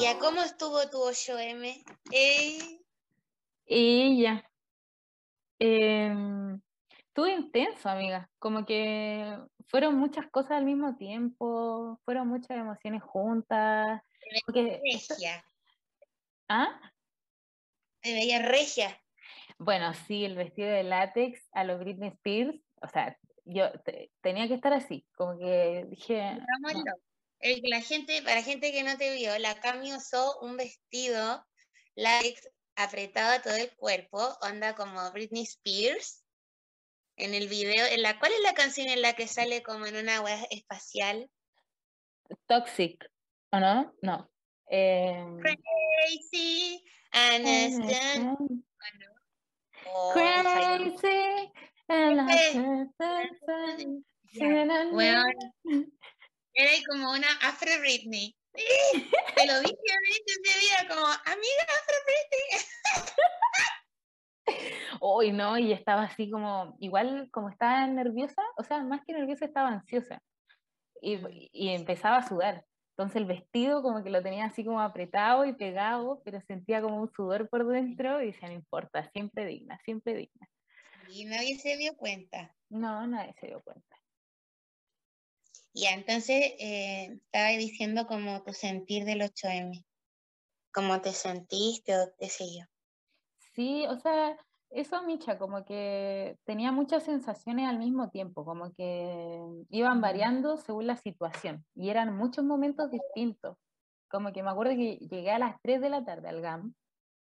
¿Y a cómo estuvo tu 8M? Eh, Y ya. Em, estuvo intenso, amiga. Como que fueron muchas cosas al mismo tiempo, fueron muchas emociones juntas. Porque, regia. ¿ah? Me veía regia. Bueno, sí, el vestido de látex a lo Britney Spears, o sea, yo te- tenía que estar así, como que dije, no. El la gente, para gente que no te vio, la Cami usó un vestido látex apretado a todo el cuerpo, onda como Britney Spears. En el video, en la, ¿cuál es la canción en la que sale como en una web espacial? toxic, ¿o no? No. Em, Crazy. Oh, yo- Crazy, and I Crazy. Era como una Afro Britney. Sí, Te lo dije a Britney ese día, como amiga Afro Britney. Uy, no, y estaba así como, igual como estaba nerviosa, o sea, más que nerviosa estaba ansiosa y, Mm. y empezaba a sudar. Entonces el vestido como que lo tenía así como apretado y pegado, pero sentía como un sudor por dentro y decía, no importa, siempre digna, siempre digna. Y nadie se dio cuenta. No, nadie se dio cuenta. Ya, entonces eh, estaba diciendo como tu sentir del 8M. Cómo te sentiste o qué sé yo. Sí, o sea, eso, Micha, como que tenía muchas sensaciones al mismo tiempo, como que iban variando según la situación y eran muchos momentos distintos. Como que me acuerdo que llegué a las 3 de la tarde al GAM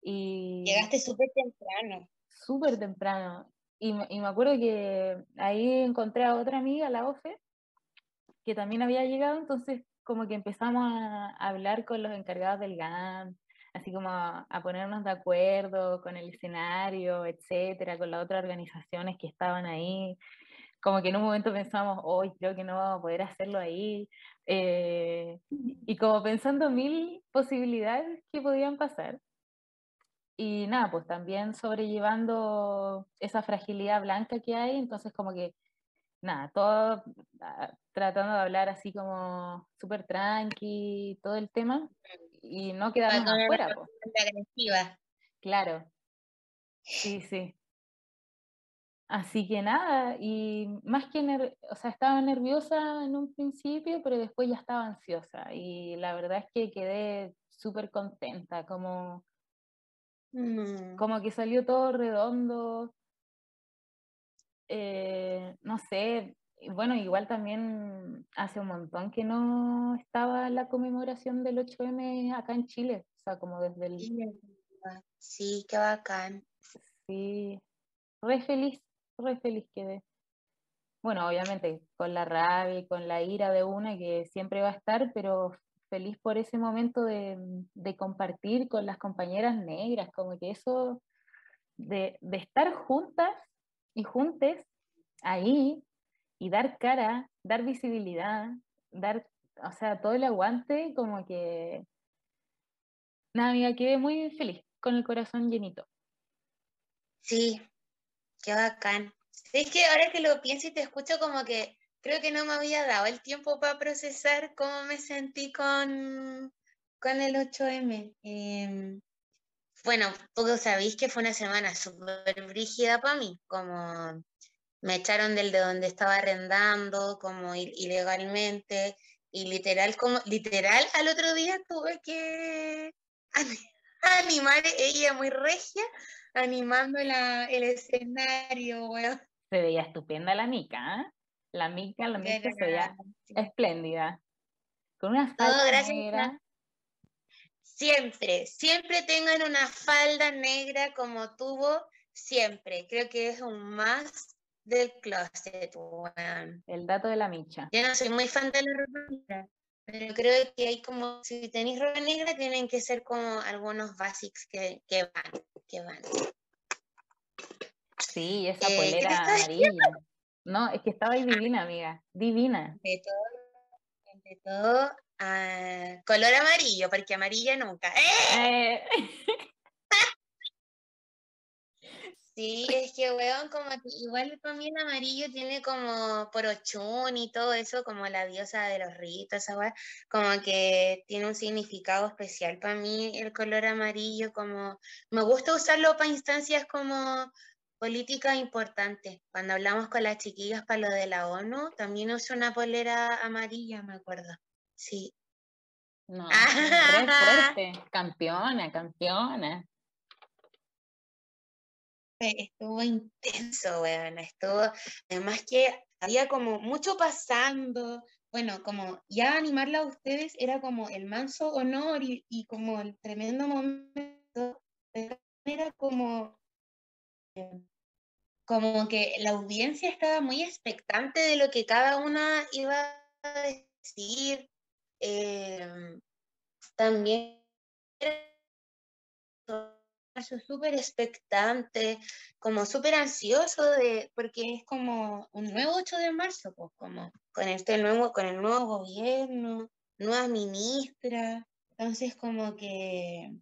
y Llegaste súper temprano. súper temprano. Y, y me acuerdo que ahí encontré a otra amiga, la Ofe, que también había llegado, entonces como que empezamos a hablar con los encargados del GAM, así como a, ponernos de acuerdo con el escenario, etcétera, con las otras organizaciones que estaban ahí. Como que en un momento pensamos, hoy creo que no vamos a poder hacerlo ahí. eh, y como pensando mil posibilidades que podían pasar. Y nada, pues también sobrellevando esa fragilidad blanca que hay, entonces como que, nada, todo ah, tratando de hablar así como súper tranqui, todo el tema, y no quedarnos afuera, agresiva. Claro, sí, sí. Así que nada, y más que, o sea, estaba nerviosa en un principio, pero después ya estaba ansiosa, y la verdad es que quedé súper contenta, como, Mm. como que salió todo redondo, eh, no sé, bueno, igual también hace un montón que no estaba la conmemoración del 8M acá en Chile, o sea, como desde el. Sí, qué bacán. sí, re feliz, re feliz quedé. Bueno, obviamente con la rabia y con la ira de una que siempre va a estar, pero feliz por ese momento de, de compartir con las compañeras negras, como que eso de, de estar juntas y juntes ahí y dar cara, dar visibilidad, dar, o sea, todo el aguante, como que, nada, amiga, quedé muy feliz, con el corazón llenito. Sí, qué bacán. Es que ahora que lo pienso y te escucho como que creo que no me había dado el tiempo para procesar cómo me sentí con, con el 8M. Em, bueno, todos sabéis que fue una semana súper brígida para mí, como me echaron del de donde estaba arrendando, como ilegalmente, y literal, como, literal al otro día tuve que ani- animar, ella muy regia, animando la, el escenario, weón. Se veía estupenda la mica, ¿eh? La mica, la mica se veía espléndida. Con una Todo falda gracias negra. Siempre, siempre tengan una falda negra como tuvo, siempre. Creo que es un más del closet, weón. El dato de la micha. Yo no soy muy fan de la ropa negra, pero creo que hay como, si tenéis ropa negra, tienen que ser como algunos basics que, que van, que van. Sí, esa Eh, ¿qué te polera amarilla. No, es que estaba ahí divina, amiga. Divina. De todo, de todo, ah, color amarillo, porque amarilla nunca. ¡Eh! Sí, es que, weón, como que igual para mí el amarillo tiene como por ochun y todo eso, como la diosa de los ritos, esa como que tiene un significado especial para mí el color amarillo, como me gusta usarlo para instancias como políticas importantes. Cuando hablamos con las chiquillas para lo de la ONU, también uso una polera amarilla, me acuerdo. Sí. No, re fuerte, campeona, campeona estuvo intenso, weón, estuvo, además que había como mucho pasando, bueno, como ya animarla a ustedes era como el manso honor y, como el tremendo momento, era como, como que la audiencia estaba muy expectante de lo que cada una iba a decir, em, también súper expectante, como súper ansioso de, porque es como un nuevo 8 de marzo, pues como con este nuevo, con el nuevo gobierno, nueva ministra, entonces como que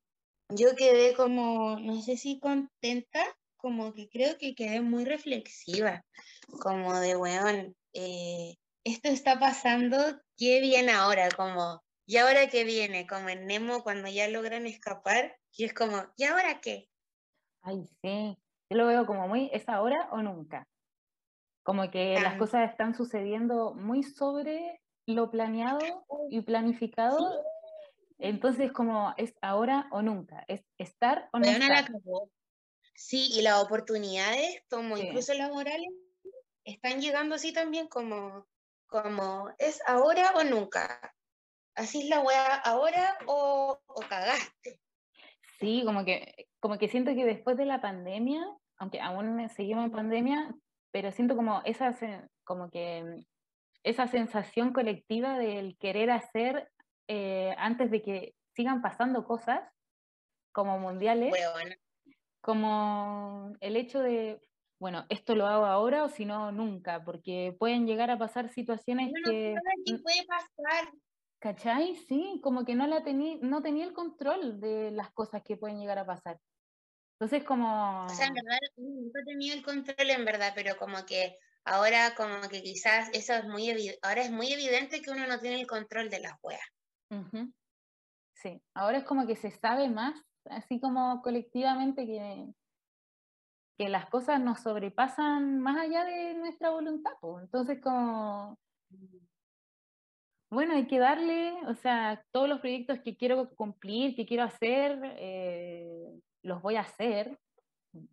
yo quedé como, no sé si contenta, como que creo que quedé muy reflexiva, como de, weón, eh, esto está pasando, ¿qué viene ahora? Como, ¿y ahora qué viene? Como en Nemo cuando ya logran escapar, y es como, ¿y ahora qué? Ay, sí. Yo lo veo como muy, ¿es ahora o nunca? Como que las cosas están sucediendo muy sobre lo planeado y planificado. Entonces, como, ¿es ahora o nunca? ¿Es estar o no estar? Sí, y las oportunidades, como incluso laborales, están llegando así también como, como, ¿es ahora o nunca? Así es la weá, ahora o, o cagaste. Sí, como que, como que siento que después de la pandemia, aunque aún seguimos en pandemia, pero siento como esa, como que esa sensación colectiva del querer hacer eh, antes de que sigan pasando cosas como mundiales, como el hecho de, bueno, esto lo hago ahora o si no, nunca, porque pueden llegar a pasar situaciones que... puede pasar. ¿Cachai? Sí, como que no, la tenía, no tenía el control de las cosas que pueden llegar a pasar. Entonces, como... O sea, en verdad, no tenía el control en verdad, pero como que ahora como que quizás eso es muy evidente, ahora es muy evidente que uno no tiene el control de las weas. Sí, ahora es como que se sabe más, así como colectivamente que, que las cosas nos sobrepasan más allá de nuestra voluntad. Entonces, como bueno, hay que darle, o sea, todos los proyectos que quiero cumplir, que quiero hacer, eh, los voy a hacer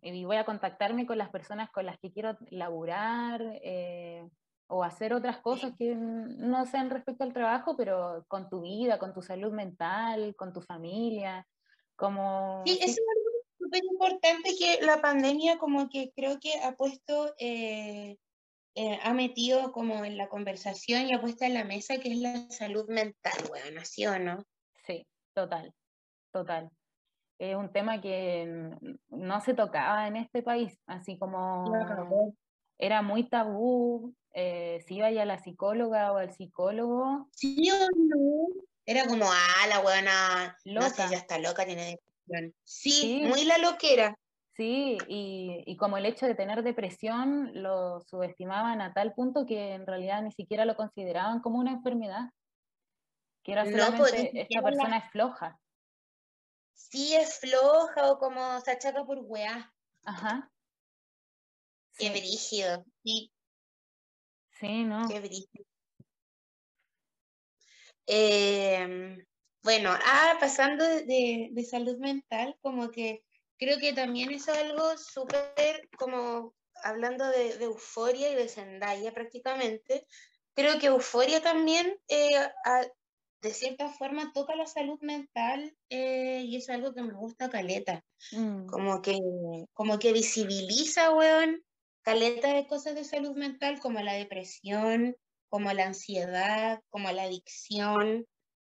y voy a contactarme con las personas con las que quiero laburar eh, o hacer otras cosas que no sean respecto al trabajo, pero con tu vida, con tu salud mental, con tu familia, como... Sí, eso es súper importante que la pandemia como que creo que ha puesto... Eh, eh, ha metido como en la conversación y ha puesto en la mesa que es la salud mental, bueno, ¿sí o no? Sí, total, total. Es un tema que no se tocaba en este país, así como era muy tabú, eh, si iba ya a la psicóloga o al psicólogo. Sí o no. Era como, ah, la buena, loca. ya está loca, tiene sí, muy la loquera. Sí, y, como el hecho de tener depresión lo subestimaban a tal punto que en realidad ni siquiera lo consideraban como una enfermedad. Que era solamente esta persona es floja. Sí, es floja o como se achaca por weá. Ajá. Qué brígido, sí. Sí, ¿no? Qué brígido. Em, bueno, ah, pasando de, de salud mental, como que creo que también es algo súper como hablando de, euforia y de Zendaya prácticamente, creo que euforia también eh, de cierta forma toca la salud mental eh, y es algo que me gusta caleta, mm. como, que, como que visibiliza, weón, caleta de cosas de salud mental como la depresión, como la ansiedad, como la adicción,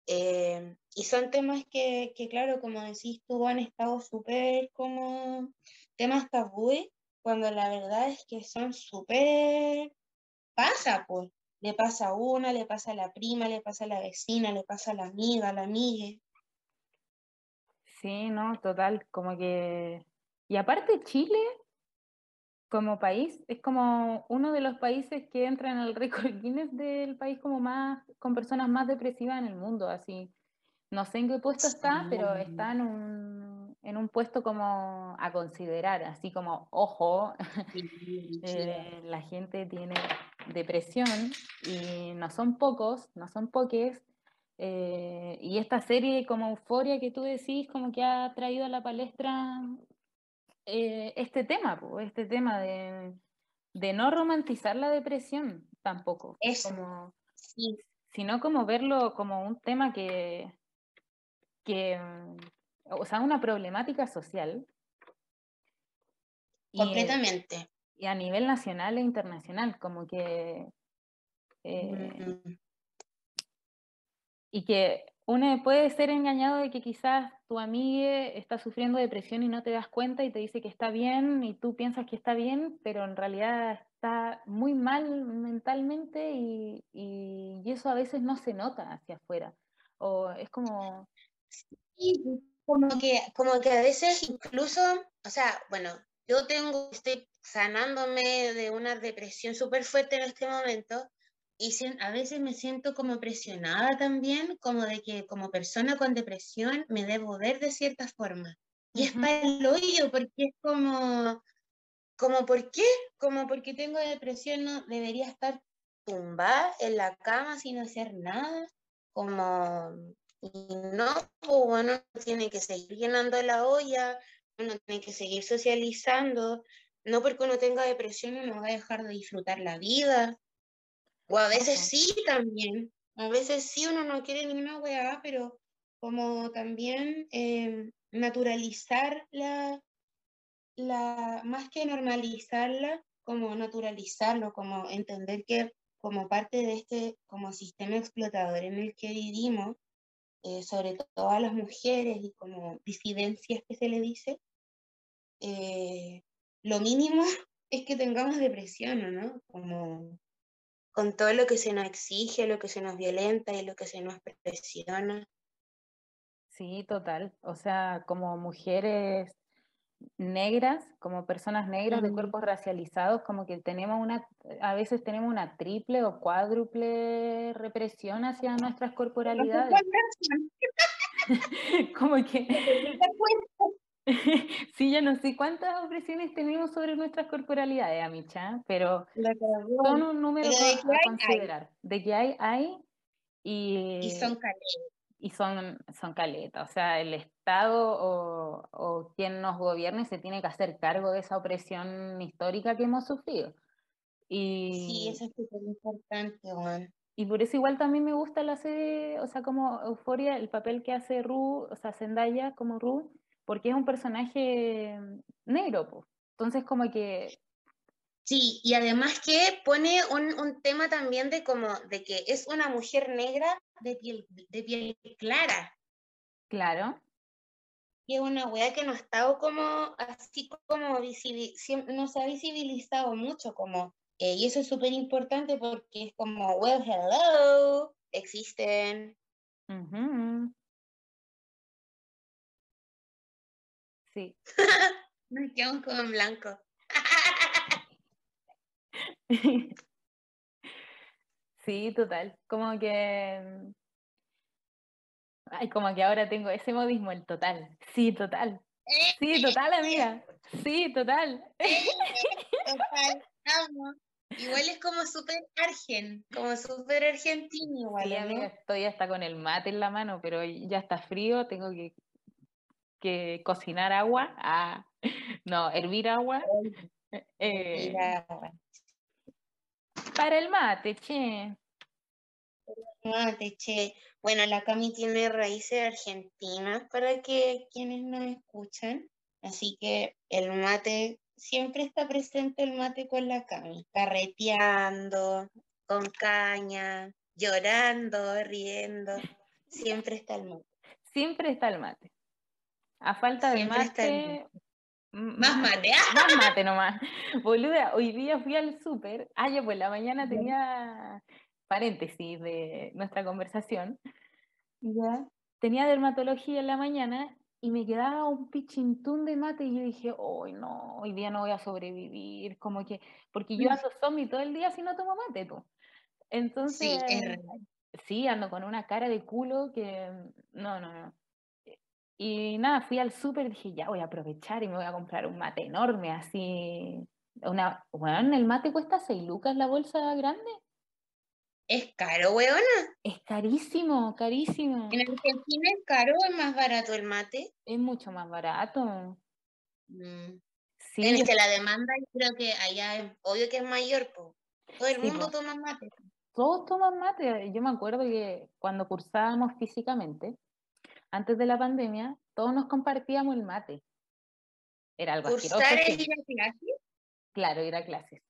eh, y son temas que, claro, como decís tú, han estado súper como temas tabúes, cuando la verdad es que son súper... pasa, pues. Le pasa a una, le pasa a la prima, le pasa a la vecina, le pasa a la amiga, a la amiga. Sí, no, total, como que... Y aparte Chile como país, es como uno de los países que entra en el récord Guinness del país como más, con personas más depresivas en el mundo, así. No sé en qué puesto está, pero está en un, en un puesto como a considerar, así como, ojo, eh, la gente tiene depresión y no son pocos, no son poques, eh, y esta serie como euforia que tú decís, como que ha traído a la palestra eh, este tema, este tema de, no romantizar la depresión tampoco. Eso. Sino como verlo como un tema que, que, o sea, una problemática social. Completamente. Y, a nivel nacional e internacional, como que... Eh, mm y que uno puede ser engañado de que quizás tu amiga está sufriendo depresión y no te das cuenta y te dice que está bien y tú piensas que está bien, pero en realidad está muy mal mentalmente y, y, eso a veces no se nota hacia afuera. O es como... Sí, como que, como que a veces incluso, o sea, bueno, yo tengo, estoy sanándome de una depresión súper fuerte en este momento y a veces me siento como presionada también, como de que como persona con depresión me debo ver de cierta forma. Y es para el hoyo, porque es como, como, ¿por qué? Como porque tengo depresión, no debería estar tumbada en la cama sin hacer nada, como, y no, pues uno tiene que seguir llenando la olla, uno tiene que seguir socializando, no porque uno tenga depresión uno va a dejar de disfrutar la vida, o a veces sí también, a veces sí uno no quiere ni una weá, pero como también em, naturalizar la, la, más que normalizarla, como naturalizarlo, como entender que como parte de este como sistema explotador en el que vivimos, eh, sobre todo a las mujeres y como disidencias que se le dice, eh, lo mínimo es que tengamos depresión, ¿no? Como con todo lo que se nos exige, lo que se nos violenta y lo que se nos presiona. Sí, total. O sea, como mujeres negras, como personas negras de cuerpos racializados, como que tenemos una, a veces tenemos una triple o cuádruple represión hacia nuestras corporalidades. como que sí, ya no sé cuántas opresiones tenemos sobre nuestras corporalidades, Amicha, pero son un número a, considerar. De que hay, hay. Y, son caletas. Y son, son caletas. O sea, el Estado o, o, quien nos gobierne se tiene que hacer cargo de esa opresión histórica que hemos sufrido. Y, sí, eso es súper importante, Juan. Y por eso igual también me gusta la serie, o sea, como Euforia, el papel que hace Ru, o sea, Zendaya como Ru, porque es un personaje negro, pues. Entonces como que... Sí, y además que pone un, tema también de como de que es una mujer negra de piel, de piel clara. Claro. Y es una wea que no ha estado como así como no se ha visibilizado mucho como eh, y eso es súper importante porque es como, well, hello, existen. Sí. Me quedo como en blanco. sí, total. Como que. Ay, como que ahora tengo ese modismo, el total. Sí, total. Sí, total, amiga. Sí, total. Total, amo. Igual es como súper argen, como súper argentino igual. Sí, amiga, estoy hasta con el mate en la mano, pero ya está frío, tengo que que cocinar agua, ah, no, hervir agua. Eh, para el mate, che. Mate, che. Bueno, la Cami tiene raíces argentinas para que quienes nos escuchan. Así que el mate, siempre está presente el mate con la Cami, carreteando, con caña, llorando, riendo. Siempre está el mate. Siempre está el mate. A falta de mate. Más mate. Más mate nomás. Boluda, hoy día fui al súper. Ah, ya pues la mañana tenía paréntesis de nuestra conversación. Ya. Tenía dermatología en la mañana y me quedaba un pichintún de mate y yo dije, hoy no, hoy día no voy a sobrevivir, como que, porque yo ando zombie todo el día si no tomo mate, tú. Entonces, sí, ando con una cara de culo que, no, no, no. Y nada, fui al súper y dije, ya voy a aprovechar y me voy a comprar un mate enorme, así, una, bueno, el mate cuesta 6 lucas la bolsa grande. ¿Es caro, weona? Es carísimo, carísimo. ¿En Argentina es caro o es más barato el mate? Es mucho más barato. Mm. Sí. Que la demanda yo creo que allá es obvio que es mayor, po. todo el mundo toma mate. Todos toman mate. Yo me acuerdo que cuando cursábamos físicamente, antes de la pandemia, todos nos compartíamos el mate. Era algo ¿Cursar es ir a clases? Claro, ir a clases.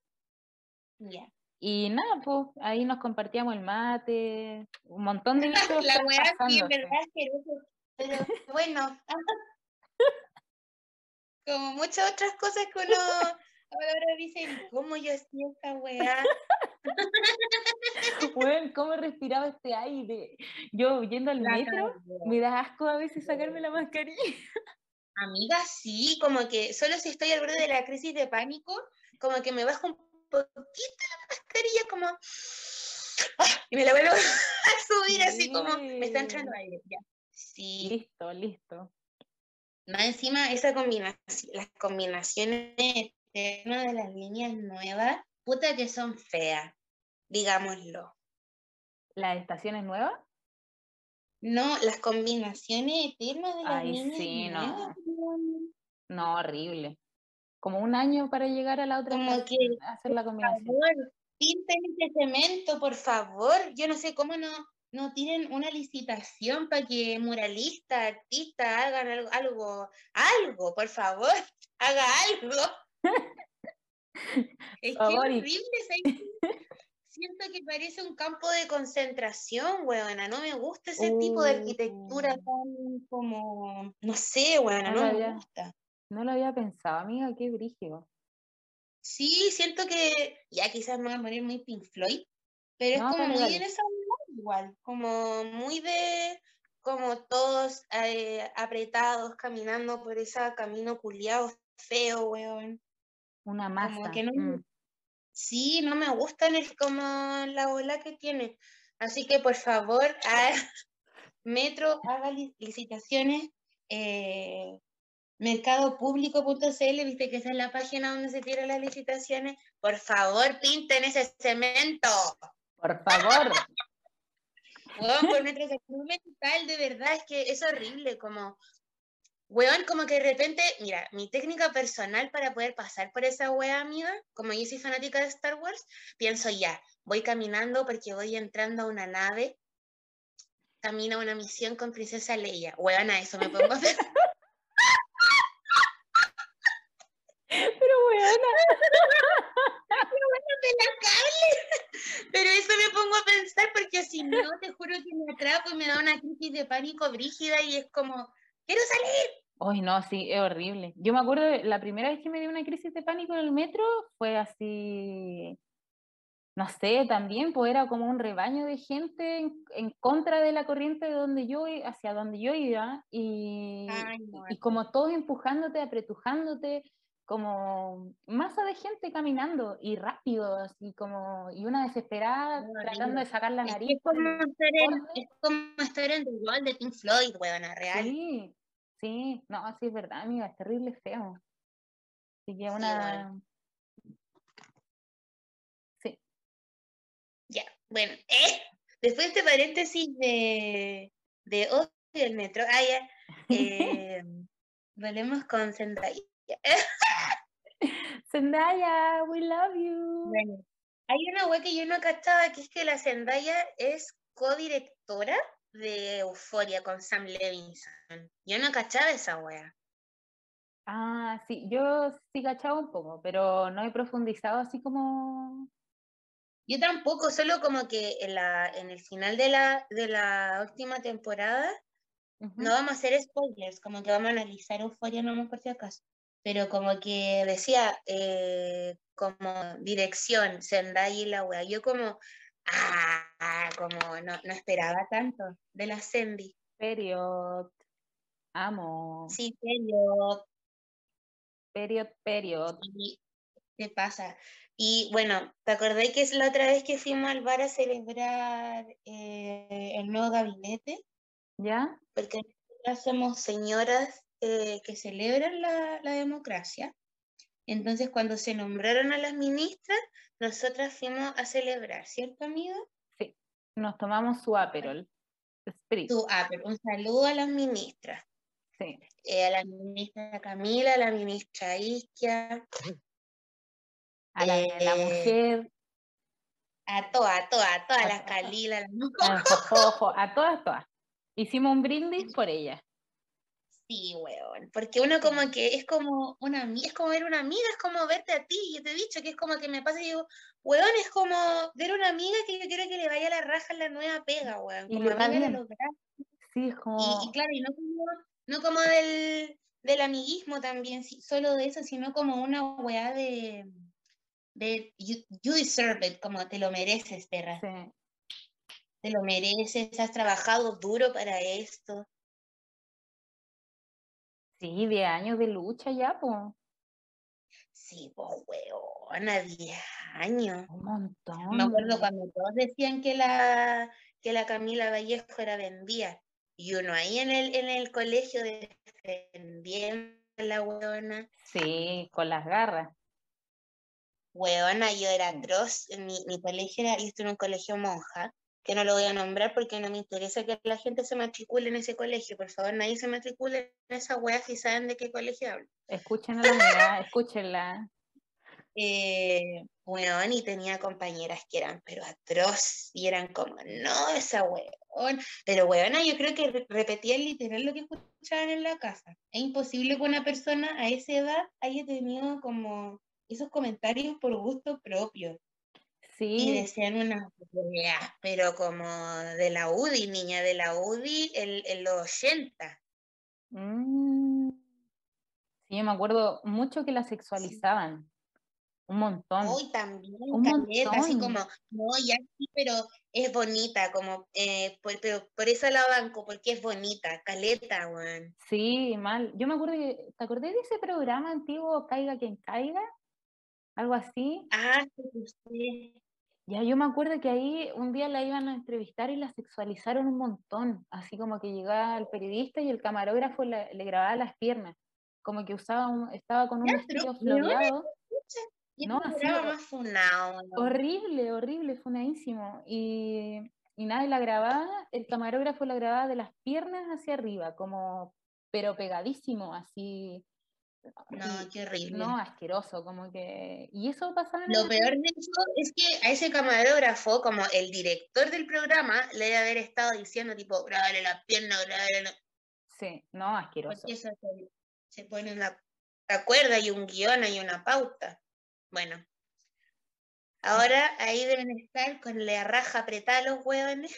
Ya. Y nada, pues ahí nos compartíamos el mate, un montón de cosas. La weá sí, en verdad asqueroso. Pero bueno, como muchas otras cosas que uno ahora dice, ¿cómo yo hacía esta weá? Bueno, ¿cómo respiraba este aire? Yo yendo al metro, me da asco a veces sacarme la mascarilla. Amiga, sí, como que solo si estoy al borde de la crisis de pánico, como que me bajo un poquito la mascarilla, como. ¡ah! Y me la vuelvo a subir así como. Me está entrando aire. Ya. Sí. Listo, listo. Más encima, esa combinación, las combinaciones de las líneas nuevas, puta que son feas, digámoslo. ¿Las estaciones nuevas? No, las combinaciones eternas de las Ay, líneas sí, nuevas. no. No, horrible como un año para llegar a la otra como que, hacer la combinación. Por favor, pinten ese cemento, por favor. Yo no sé cómo no, no tienen una licitación para que muralistas, artistas hagan algo, algo, algo, por favor, haga algo. es que horrible, siento que parece un campo de concentración, weona. No me gusta ese tipo de arquitectura uh. tan como, no sé, weona, no me gusta. No lo había pensado, amiga, qué brígido. Sí, siento que ya quizás me voy a poner muy Pink Floyd, pero es como muy en esa igual, como muy de como todos eh, apretados caminando por ese camino culiado feo, weón. Una masa. que no, mm. Sí, no me gusta el, como la ola que tiene. Así que por favor, a Metro haga licitaciones eh, mercadopublico.cl, viste que esa es la página donde se tiran las licitaciones. Por favor, pinten ese cemento. Por favor. Weón, por nuestra salud mental, de verdad, es que es horrible, como, weón, como que de repente, mira, mi técnica personal para poder pasar por esa wea, amiga, como yo soy fanática de Star Wars, pienso ya, voy caminando porque voy entrando a una nave, camino a una misión con Princesa Leia. Weón, a eso me pongo a hacer. Pero buena. Pero eso me pongo a pensar porque si no, te juro que me atrapo y me da una crisis de pánico brígida y es como, quiero salir. Ay, no, sí, es horrible. Yo me acuerdo, la primera vez que me dio una crisis de pánico en el metro fue así, no sé, también, pues era como un rebaño de gente en, contra de la corriente de donde yo, hacia donde yo iba, y, y como todos empujándote, apretujándote, como masa de gente caminando y rápido, así como, y una desesperada tratando de sacar la nariz. Es como, estar en, es como estar en el de Pink Floyd, weona, real. Sí, sí, no, sí es verdad, amiga, es terrible feo. Así que una. Sí. Ya, bueno, eh, después de este paréntesis de, de odio del metro, ah, ya, eh, volvemos con Zendaya. Zendaya, we love you. Bueno, hay una web que yo no cachaba, que es que la Zendaya es codirectora de Euforia con Sam Levinson. Yo no cachaba esa wea. Ah, sí, yo sí cachaba un poco, pero no he profundizado así como... Yo tampoco, solo como que en, la, en el final de la, de la última temporada no vamos a hacer spoilers, como que vamos a analizar Euforia no por si acaso pero como que decía, eh, como dirección, Zendaya y la wea, yo como, ah, como no, no esperaba tanto de la Sendy. Period. Amo. Sí, period. Period, period. ¿Qué pasa? Y bueno, ¿te acordé que es la otra vez que fuimos al bar a celebrar eh, el nuevo gabinete? ¿Ya? Porque somos señoras eh, que celebran la, la democracia. Entonces, cuando se nombraron a las ministras, nosotras fuimos a celebrar, ¿cierto, amigo? Sí, nos tomamos su aperol. Tu aperol. Un saludo a las ministras. Sí. Eh, a la ministra Camila, a la ministra Isquia, A la, la Eh, mujer, a todas, a todas, a todas A las. Calila, las al jojojo, a todas, todas. Hicimos un brindis por ella. Sí, weón. Porque uno como que es como una amiga, es como ver una amiga, es como verte a ti. Yo te he dicho que es como que me pasa y digo, weón, es como ver una amiga que yo quiero que le vaya la raja en la nueva pega, weón. Y Como los. Sí, es. Y, y claro, y no como, no como del, del amiguismo también, sí, solo de eso, sino como una weá de, de you, you deserve it, como te lo mereces, perra. sí. Te lo mereces, has trabajado duro para esto. Sí, 10 años de lucha ya, pues. Sí, pues, weona, 10 años. Un montón. Me acuerdo cuando todos decían que la, que la Camila Vallejo era vendida. Y uno ahí en el, en el colegio defendiendo a la weona. Sí, con las garras. Weona, yo era atroz. Mi, mi colegio era, yo estuve en un colegio monja, que no lo voy a nombrar porque no me interesa que la gente se matricule en ese colegio. Por favor, nadie se matricule en esa wea si saben de qué colegio hablo. Escuchen a la amiga, escúchenla. Eh, weón, y tenía compañeras que eran, pero atroz, y eran como, no, esa weón. Pero weona, yo creo que re- repetían literal lo que escuchaban en la casa. Es imposible que una persona a esa edad haya tenido como esos comentarios por gusto propio. Y decían weas, pero como de la UDI, niña, de la UDI en, en los 80. mm, sí, yo me acuerdo mucho que la sexualizaban. Un montón. Hoy también, Un caleta, así como, no, ya sí, pero es bonita, como, eh, por, pero por eso la banco, porque es bonita, caleta, weón. Sí, mal. Yo me acuerdo que, ¿te acordás de ese programa antiguo, Caiga quien caiga? Algo así. Ah, sí, sí. Ya, yo me acuerdo que ahí un día la iban a entrevistar y la sexualizaron un montón. Así como que llegaba el periodista y el camarógrafo le grababa las piernas. Como que usaba un- estaba con un Ya, vestido floreado. No, este así, más funado. Horrible, horrible, funadísimo. Y, y nadie la grababa, el camarógrafo la grababa de las piernas hacia arriba, como, pero pegadísimo, así. No, qué horrible. no, asqueroso, como que. Y eso pasaba en Lo peor de eso es que a ese camarógrafo, como el director del programa, le debe haber estado diciendo, tipo, grábale la pierna, grábale la... Sí, no, asqueroso. Porque eso se, se pone una cuerda y un guion y una pauta. Bueno. Ahora ahí deben estar con la raja apretada a los huevones.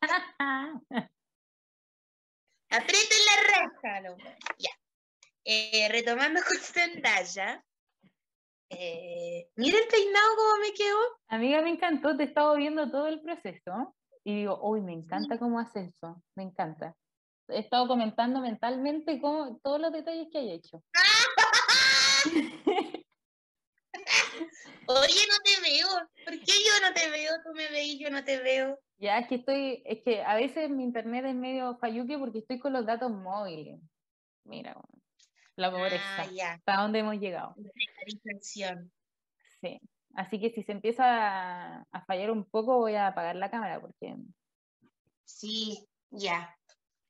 Aprieten la raja los huevones. Ya. Eh, retomando con Zendaya. Eh, mira el peinado cómo me quedó. Amiga, me encantó, te he estado viendo todo el proceso y digo, uy, me encanta cómo hace eso, me encanta. He estado comentando mentalmente cómo, todos los detalles que hay hecho. Oye, no te veo. ¿Por qué yo no te veo? Tú me veis, yo no te veo. Ya es que estoy, es que a veces mi internet es medio falluque porque estoy con los datos móviles. Mira, bueno, la pobreza, Ah, hasta dónde hemos llegado. Sí. Así que si se empieza a, a fallar un poco, voy a apagar la cámara porque Sí, ya.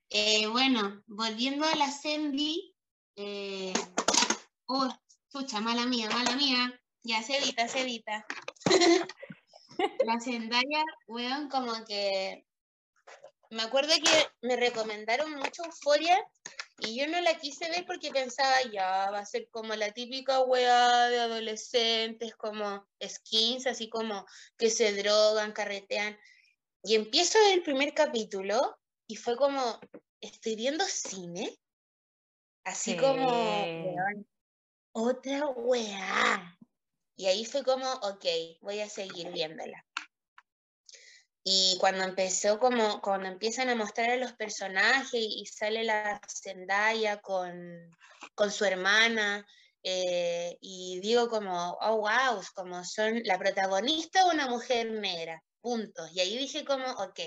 Eh, bueno, volviendo a la Sandy. Eh... Oh, chucha, mala mía, mala mía. Ya se edita, se edita. la Zendaya, weón, como que. Me acuerdo que me recomendaron mucho Euforia y yo no la quise ver porque pensaba, ya, va a ser como la típica weá de adolescentes, como skins, así como que se drogan, carretean. Y empiezo el primer capítulo y fue como, estoy viendo cine. Así como, weón, otra weá. Y ahí fue como, ok, voy a seguir viéndola. Y cuando empezó, como cuando empiezan a mostrar a los personajes y sale la Zendaya con, con su hermana, eh, y digo como, oh, wow, como son la protagonista una mujer negra, punto. Y ahí dije como, ok,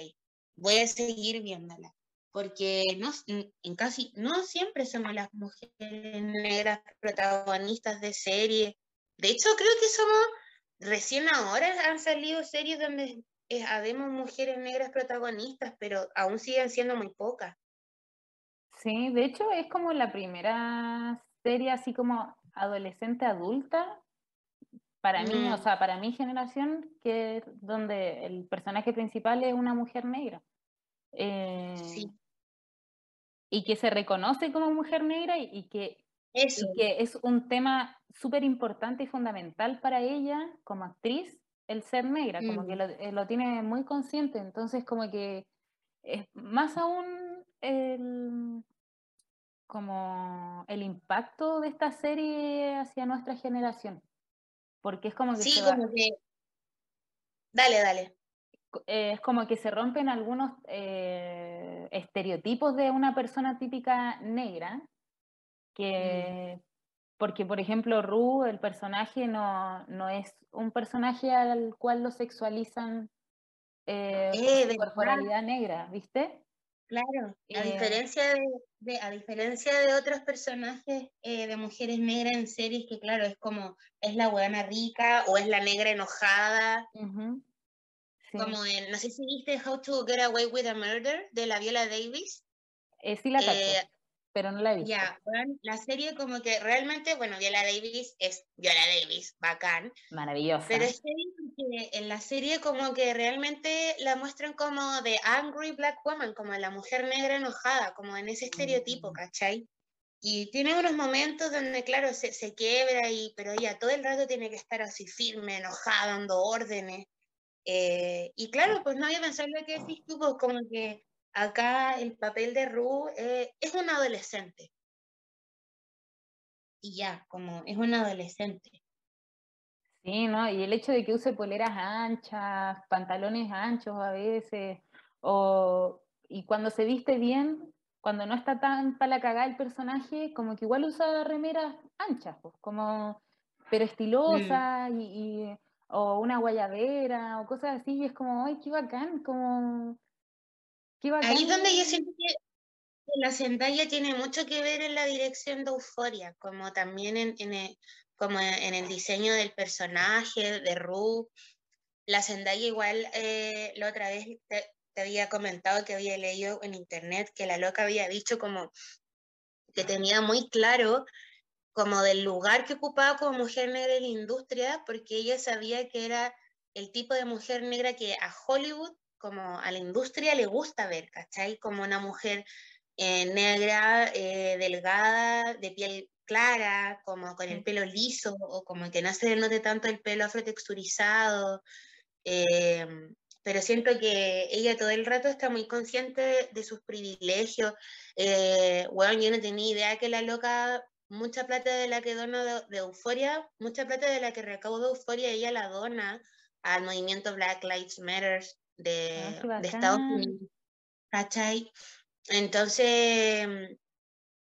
voy a seguir viéndola, porque no, en casi, no siempre somos las mujeres negras protagonistas de series. De hecho, creo que somos, recién ahora han salido series donde eh, habemos mujeres negras protagonistas, pero aún siguen siendo muy pocas. Sí, de hecho es como la primera serie así como adolescente adulta, para mí, o mm. sea, para mi generación, que es donde el personaje principal es una mujer negra. Eh, sí. Y que se reconoce como mujer negra y, que, que es un tema súper importante y fundamental para ella como actriz, el ser negra, como que mm. lo, lo, tiene muy consciente. Entonces, como que es más aún el, como el impacto de esta serie hacia nuestra generación. Porque es como que... Sí, como que... Dale, dale. Eh, es como que se rompen algunos eh, estereotipos de una persona típica negra, que... Porque, por ejemplo, Ru, el personaje, no, no es un personaje al cual lo sexualizan eh, su corporalidad negra, ¿viste? Claro, a diferencia de, a diferencia de otros personajes eh, de mujeres negras en series que claro, es como, es la buena rica o es la negra enojada. Como en, no sé si viste How to Get Away with a Murder de la Viola Davis. Eh, sí la eh, pero no la he visto. Ya, la serie como que realmente, bueno, Viola Davis es Viola Davis, bacán. Maravillosa. Pero es que en la serie como que realmente la muestran como de angry black woman, como la mujer negra enojada, como en ese estereotipo, mm. ¿cachai? Y tiene unos momentos donde, claro, se, se quiebra, y, pero ella todo el rato tiene que estar así firme, enojada, dando órdenes. Eh, y claro, pues no había pensado lo que decís tú, pues como que acá el papel de Ru eh, es un adolescente. Y ya, como es un adolescente. Sí, ¿no? Y el hecho de que use poleras anchas, pantalones anchos a veces, o, y cuando se viste bien, cuando no está tan para la cagada el personaje, como que igual usa remeras anchas, pues, como, pero estilosa, mm. y, o una guayabera, o cosas así, y es como, ay, qué bacán, como Ahí es donde yo siento que la Zendaya tiene mucho que ver en la dirección de Euforia, como también en, el, como en el diseño del personaje, de Ru. La Zendaya igual, eh, la otra vez te, había comentado que había leído en internet que la loca había dicho como que tenía muy claro como del lugar que ocupaba como mujer negra en la industria, porque ella sabía que era el tipo de mujer negra que a Hollywood como a la industria le gusta ver, ¿cachai? Como una mujer eh, negra, eh, delgada, de piel clara, como con el pelo liso, o como que no se note tanto el pelo afrotexturizado. Em, pero siento que ella todo el rato está muy consciente de, sus privilegios. bueno, eh, yo no tenía idea que la loca, mucha plata de la que dona de, de Euforia, mucha plata de la que recauda Euforia, ella la dona al movimiento Black Lives Matter, de, ah, Estados Unidos. ¿Cachai? Entonces,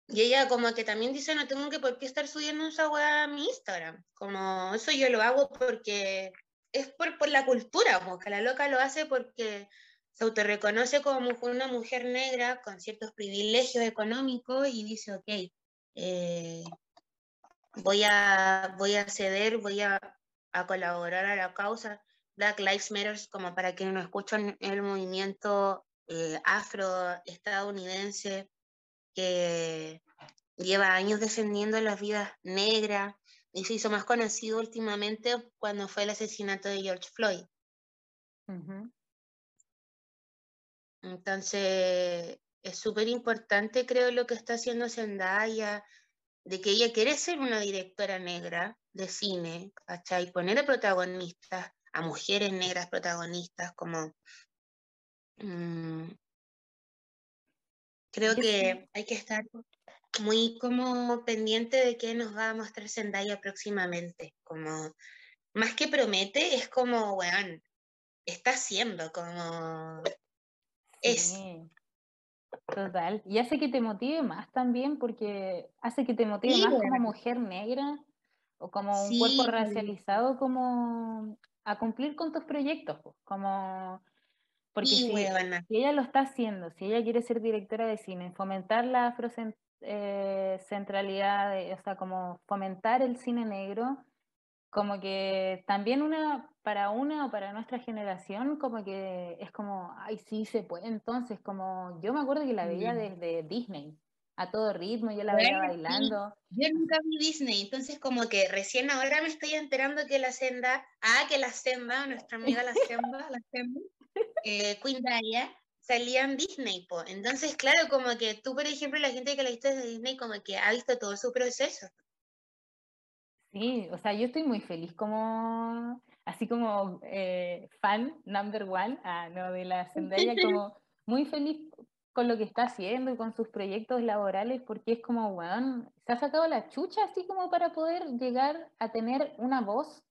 y ella como que también dice, no tengo que por qué estar subiendo esa weá a mi Instagram. Como eso yo lo hago porque es por, por la cultura, porque la loca lo hace porque se autorreconoce como una mujer negra con ciertos privilegios económicos y dice, ok, eh, voy, a, voy a ceder, voy a, a colaborar a la causa. Black Lives Matter, como para quienes no escuchan el movimiento eh, afroestadounidense que lleva años defendiendo las vidas negras y se hizo más conocido últimamente cuando fue el asesinato de George Floyd. Entonces, es súper importante, creo, lo que está haciendo Zendaya, de que ella quiere ser una directora negra de cine, ¿cachai? Poner a protagonistas a mujeres negras protagonistas, como... Mm, creo que hay que estar muy como pendiente de qué nos va a mostrar Zendaya próximamente, como más que promete, es como, weón, está haciendo, como es. Total. Y hace que te motive más también, porque hace que te motive más como mujer negra o como un cuerpo racializado, como a cumplir con tus proyectos, como porque si, ella lo está haciendo, si ella quiere ser directora de cine, fomentar la afrocentralidad, eh, o sea, como fomentar el cine negro, como que también una, para una o para nuestra generación, como que es como, ay, sí, se puede. Entonces, como yo me acuerdo que la veía desde Disney, a todo ritmo, yo la veía bailando. Yo nunca vi Disney, entonces como que recién ahora me estoy enterando que la senda, ah, que la senda, nuestra amiga la senda, la senda, eh, Queen Daya, salía en Disney, po. Entonces, claro, como que tú, por ejemplo, la gente que la viste desde Disney, como que ha visto todo su proceso. Sí, o sea, yo estoy muy feliz como, así como eh, fan number one, ah, no, de la Zendaya, como muy feliz con lo que está haciendo y con sus proyectos laborales, porque es como, bueno, se ha sacado la chucha así como para poder llegar a tener una voz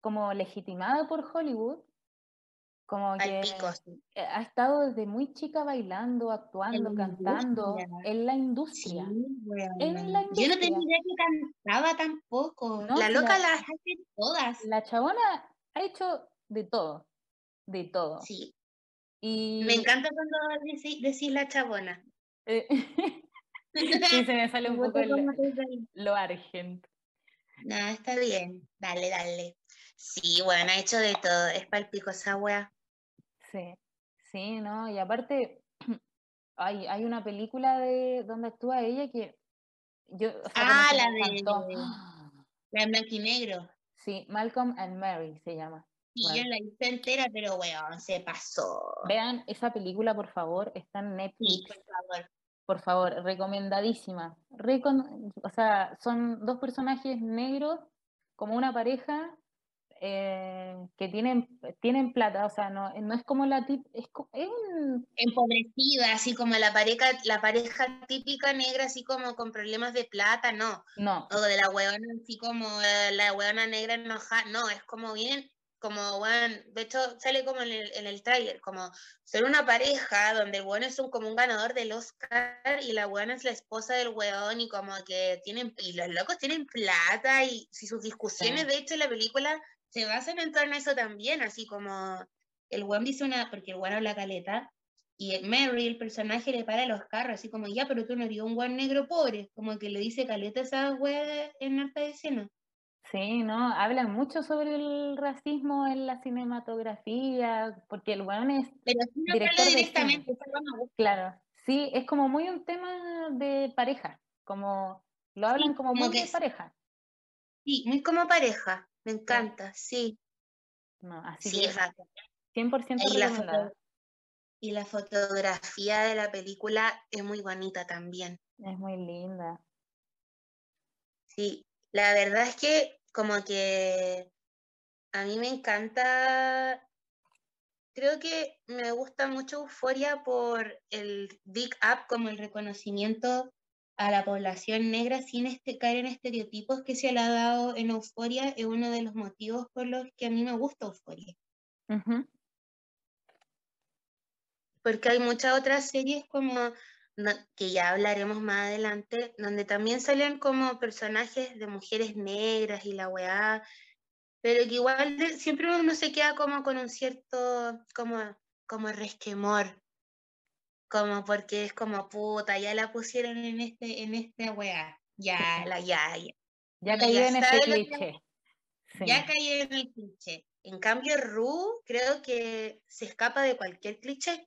como legitimada por Hollywood como que eh, ha estado desde muy chica bailando, actuando, cantando en la industria. en la Yo no tenía idea que cantaba tampoco. la loca la, las hace todas. La chabona ha hecho de todo, de todo. Sí. Y... Me encanta cuando decís, la chabona. Eh, sí, se me sale un poco lo argento. No, está bien. Dale, dale. Sí, bueno, ha hecho de todo. Es palpico esa wea. Sí, sí, ¿no? Y aparte, hay, hay una película de donde actúa ella que yo... ah, la de... La blanco y negro. Sí, Malcolm and Mary se llama. Sí, yo la hice entera, pero weón, se pasó. Vean esa película, por favor, está en Netflix. por favor. Por favor, recomendadísima. o sea, son dos personajes negros, como una pareja, eh, que tienen, tienen plata, o sea, no, no es como la tip, es, es un... empobrecida, así como la pareja, la pareja típica negra, así como con problemas de plata, no. No. O de la huevona, así como eh, la huevona negra enojada, no, es como bien, como, bueno, de hecho sale como en el, en el tráiler, como ser una pareja donde el weón es un, como un ganador del Oscar y la buena es la esposa del weón y como que tienen, y los locos tienen plata y si sus discusiones, de hecho, en la película se basan en torno a eso también, así como el weón dice una, porque el weón habla caleta, y Mary, el personaje, le para los carros, así como, ya, pero tú no eres un weón negro pobre, como que le dice caleta esa weón en alta escena. Sí, ¿no? Hablan mucho sobre el racismo en la cinematografía, porque el weón es pero no director directamente, Claro, sí, es como muy un tema de pareja, como lo hablan como, muy de pareja. Sí, muy como pareja. Me encanta, sí. No, así sí, exacto. 100% y la, y la fotografía de la película es muy bonita también. Es muy linda. Sí, la verdad es que como que a mí me encanta, creo que me gusta mucho Euforia por el big up, como el reconocimiento a la población negra sin este, caer en estereotipos que se le ha dado en Euforia es uno de los motivos por los que a mí me gusta Euforia. Porque hay muchas otras series como que ya hablaremos más adelante, donde también salen como personajes de mujeres negras y la weá, pero que igual siempre uno se queda como con un cierto como, como resquemor como porque es como puta, ya la pusieron en este, en esta weá, ya, la, ya, ya. Ya cayó en ese cliché. Ya cayó en el cliché. En cambio, Ru creo que se escapa de cualquier cliché.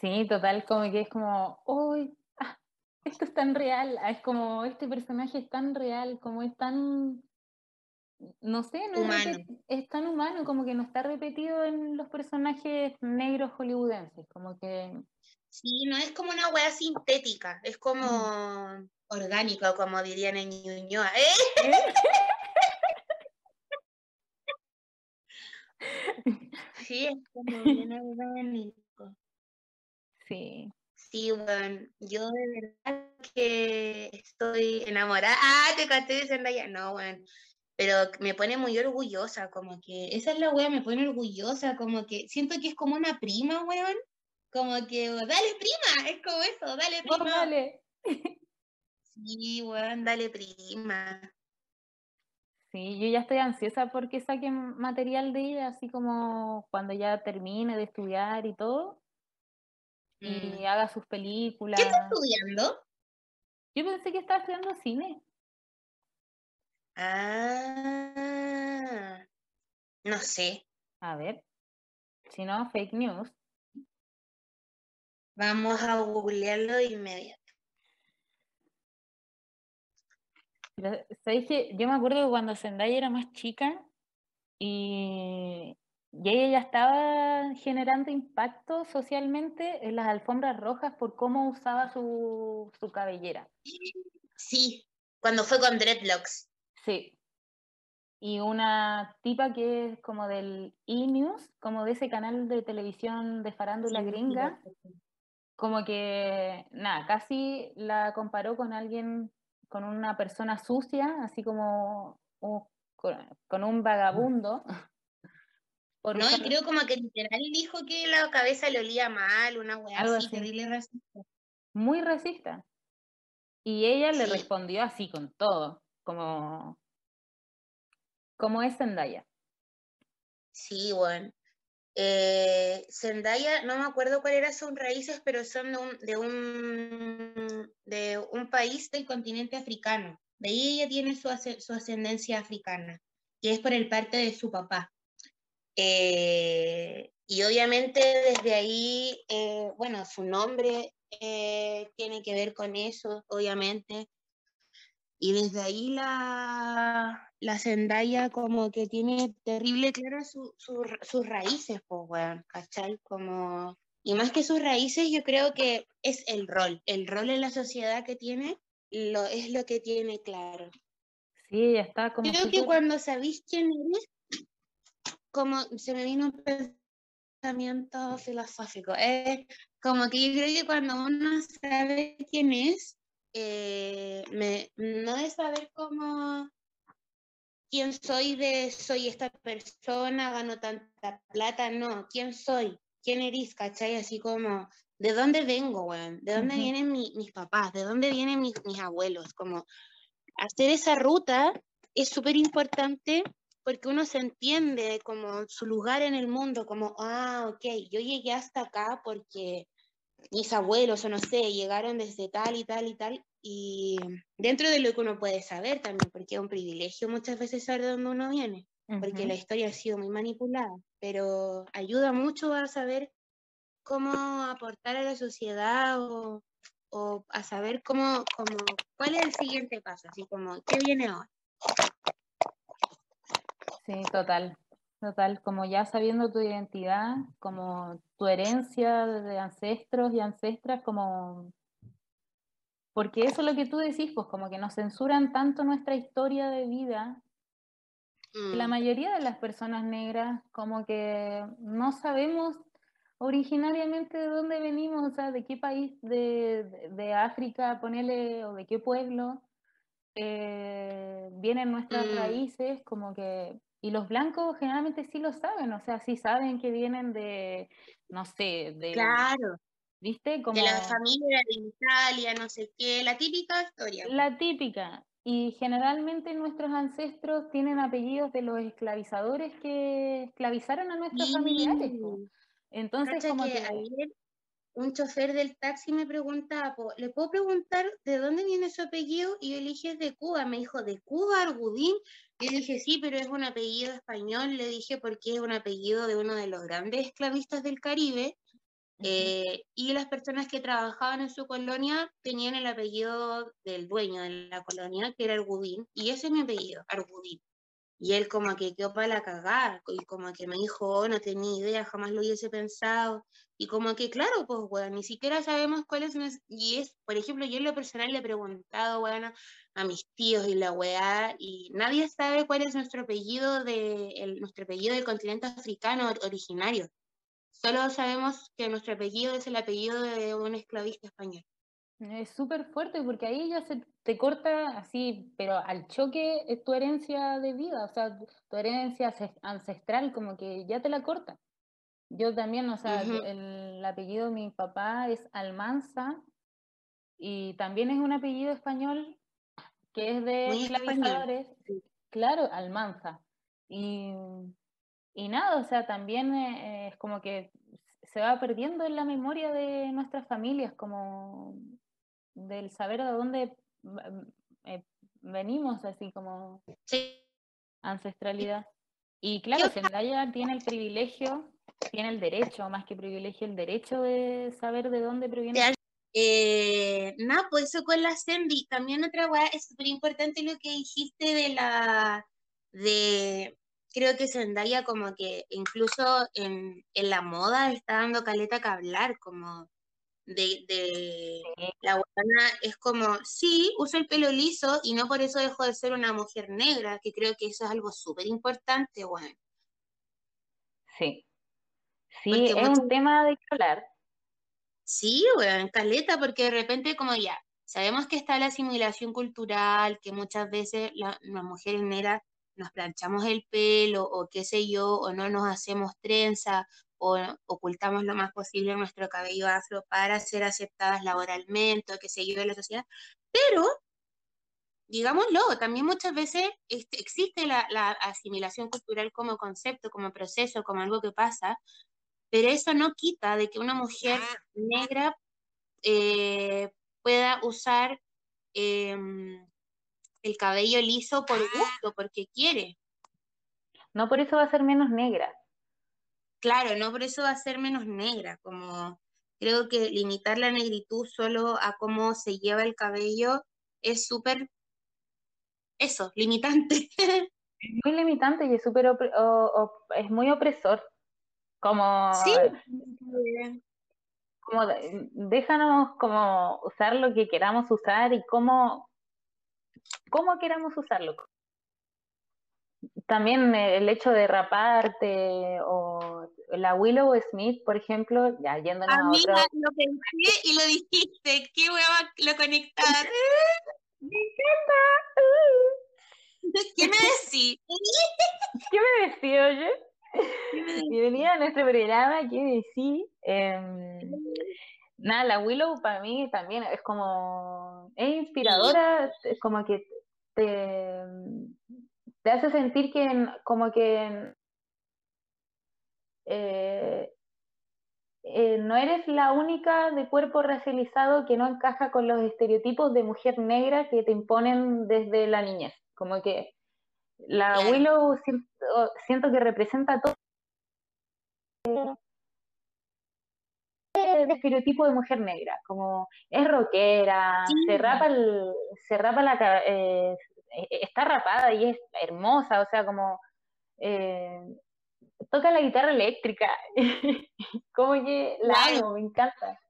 Sí, total, como que es como, uy, ah, esto es tan real, ah, es como, este personaje es tan real, como es tan no sé, no Es, tan humano, como que no está repetido en los personajes negros hollywoodenses, como que... Sí, no es como una wea sintética, es como mm. orgánico, como dirían en Ñuñoa. ¿eh? sí, es como bien orgánico. Sí. Sí, bueno, yo de verdad que estoy enamorada. Ah, te canté de Zendaya. No, bueno, pero me pone muy orgullosa, como que esa es la wea, me pone orgullosa, como que siento que es como una prima, weón. Como que, dale prima, es como eso, dale prima. dale. Sí, weón, dale prima. Sí, yo ya estoy ansiosa porque saquen material de ella, así como cuando ya termine de estudiar y todo, y Mm. haga sus películas. ¿Qué estás estudiando? Yo pensé que estaba estudiando cine. Ah, no sé. A ver, si no, fake news. Vamos a googlearlo de inmediato. Pero, ¿sabéis que Yo me acuerdo que cuando Zendaya era más chica y, y ella ya estaba generando impacto socialmente en las alfombras rojas por cómo usaba su, su cabellera. Sí, cuando fue con Dreadlocks. Sí. Y una tipa que es como del E-News, como de ese canal de televisión de farándula Sí, gringa, como que, nada, casi la comparó con alguien, con una persona sucia, así como uh, con, con un vagabundo. por No, y creo como que literal dijo que la cabeza le olía mal, una weá así, terrible racista. muy racista. Y ella le respondió así con todo, como, como es Zendaya. Sí, bueno. Eh, Zendaya, no me acuerdo cuáles eran sus raíces, pero son de un, de un, de un país del continente africano. De ahí ella tiene su, su ascendencia africana, y es por el parte de su papá. Eh, y obviamente desde ahí, eh, bueno, su nombre eh, tiene que ver con eso, obviamente. Y desde ahí la, la Zendaya como que tiene terrible claras su, su- sus raíces, pues, weón, ¿cachai? Como, y más que sus raíces, yo creo que es el rol, el rol en la sociedad que tiene, lo, es lo que tiene claro. Sí, ella está como Creo que súper- cuando sabéis quién eres, como se me vino un pensamiento filosófico, es como que yo creo que cuando uno sabe quién es, eh, me, no es saber cómo quién soy de soy esta persona, gano tanta plata, no, quién soy, quién eres, ¿cachai? Así como, ¿de dónde vengo, weón? ¿De dónde Ujú. vienen mi- mis papás? ¿De dónde vienen mis, mis abuelos? Como hacer esa ruta es súper importante porque uno se entiende como su lugar en el mundo, como, ah, ok, yo llegué hasta acá porque mis abuelos o no sé, llegaron desde tal y tal y tal, y dentro de lo que uno puede saber también, porque es un privilegio muchas veces saber de dónde uno viene, porque Ujú. la historia ha sido muy manipulada, pero ayuda mucho a saber cómo aportar a la sociedad o, o a saber cómo, cómo, cuál es el siguiente paso, así como, ¿qué viene ahora? Sí, total, total, como ya sabiendo tu identidad, como tu herencia de ancestros y ancestras, como... Porque eso es lo que tú decís, pues como que nos censuran tanto nuestra historia de vida, la Mm, mayoría de las personas negras como que no sabemos originariamente de dónde venimos, o sea, de qué país de, de- de África, ponele, o de qué pueblo eh, vienen nuestras Mm. raíces, como que, y los blancos generalmente sí lo saben, o sea, sí saben que vienen de, no sé, de, claro, ¿viste? Como de la familia de Italia, no sé qué, la típica historia. la típica. Y generalmente nuestros ancestros tienen apellidos de los esclavizadores que esclavizaron a nuestros Sí. familiares. Entonces, Cacha como que que, ayer un chofer del taxi me preguntaba, ¿le puedo preguntar de dónde viene su apellido? Y yo le dije, es de Cuba. Me dijo, ¿de Cuba, Argudín? Y le dije, sí, pero es un apellido español. Le dije, porque es un apellido de uno de los grandes esclavistas del Caribe. Eh, y las personas que trabajaban en su colonia tenían el apellido del dueño de la colonia, que era Argudín. Y ese es mi apellido, Argudín. Y él como que quedó para la cagada, y como que me dijo, oh, no tenía idea, jamás lo hubiese pensado. Y como que, claro, pues, weón, ni siquiera sabemos cuál es, nues- y es, por ejemplo, yo en lo personal le he preguntado, weón, a, mis tíos y la weá, y nadie sabe cuál es nuestro apellido de, el- nuestro apellido del continente africano or- originario. Solo sabemos que nuestro apellido es el apellido de un esclavista español. Es súper fuerte porque ahí ya se te corta así, pero al choque es tu herencia de vida, o sea, tu herencia ancestral, como que ya te la corta. Yo también, o sea, el apellido de mi papá es Almanza y también es un apellido español que es de esclavizadores. Claro, Almanza. Y, y, nada, o sea, también eh, es como que se va perdiendo en la memoria de nuestras familias, como del saber de dónde eh, venimos, así como ancestralidad. Y claro, Zendaya tiene el privilegio, tiene el derecho, más que privilegio, el derecho de saber de dónde proviene. Eh, nada, pues eso con la Sandy. También otra weá, es súper importante lo que dijiste de la, de, creo que Zendaya como que incluso en, en la moda está dando caleta que hablar, como de, de la buena es como, sí, uso el pelo liso y no por eso dejo de ser una mujer negra, que creo que eso es algo súper importante, bueno. Sí. Sí, es un tema de hablar. Sí, bueno, caleta, porque de repente como ya, sabemos que está la asimilación cultural, que muchas veces las mujeres negras nos planchamos el pelo o qué sé yo, o no nos hacemos trenza, o ocultamos lo más posible nuestro cabello afro para ser aceptadas laboralmente o qué sé yo en la sociedad, pero digámoslo, también muchas veces este, existe la, asimilación cultural como concepto, como proceso, como algo que pasa, pero eso no quita de que una mujer negra eh, pueda usar em, el cabello liso por gusto, porque quiere. No por eso va a ser menos negra. Claro, no por eso va a ser menos negra, como creo que limitar la negritud solo a cómo se lleva el cabello es súper, eso, limitante. Es muy limitante y es súper, es muy opresor. Como, sí. como déjanos como usar lo que queramos usar y cómo, cómo queramos usarlo también el hecho de raparte o la Willow Smith, por ejemplo, ya yéndonos a, otro... lo pensé y lo dijiste, qué hueva lo conectar. Me encanta. ¿Qué me decís? ¿Qué me decís, oye? Bienvenida a nuestro programa, ¿qué decís? Em, nada, la Willow para mí también es como, es inspiradora, es como que te te hace sentir que como que eh, eh, no eres la única de cuerpo racializado que no encaja con los estereotipos de mujer negra que te imponen desde la niñez. Como que la Willow siento, que representa todo. El estereotipo de mujer negra, como es rockera, se rapa el, se rapa la eh, está rapada y es hermosa, o sea, como eh, toca la guitarra eléctrica, como que la amo, me encanta.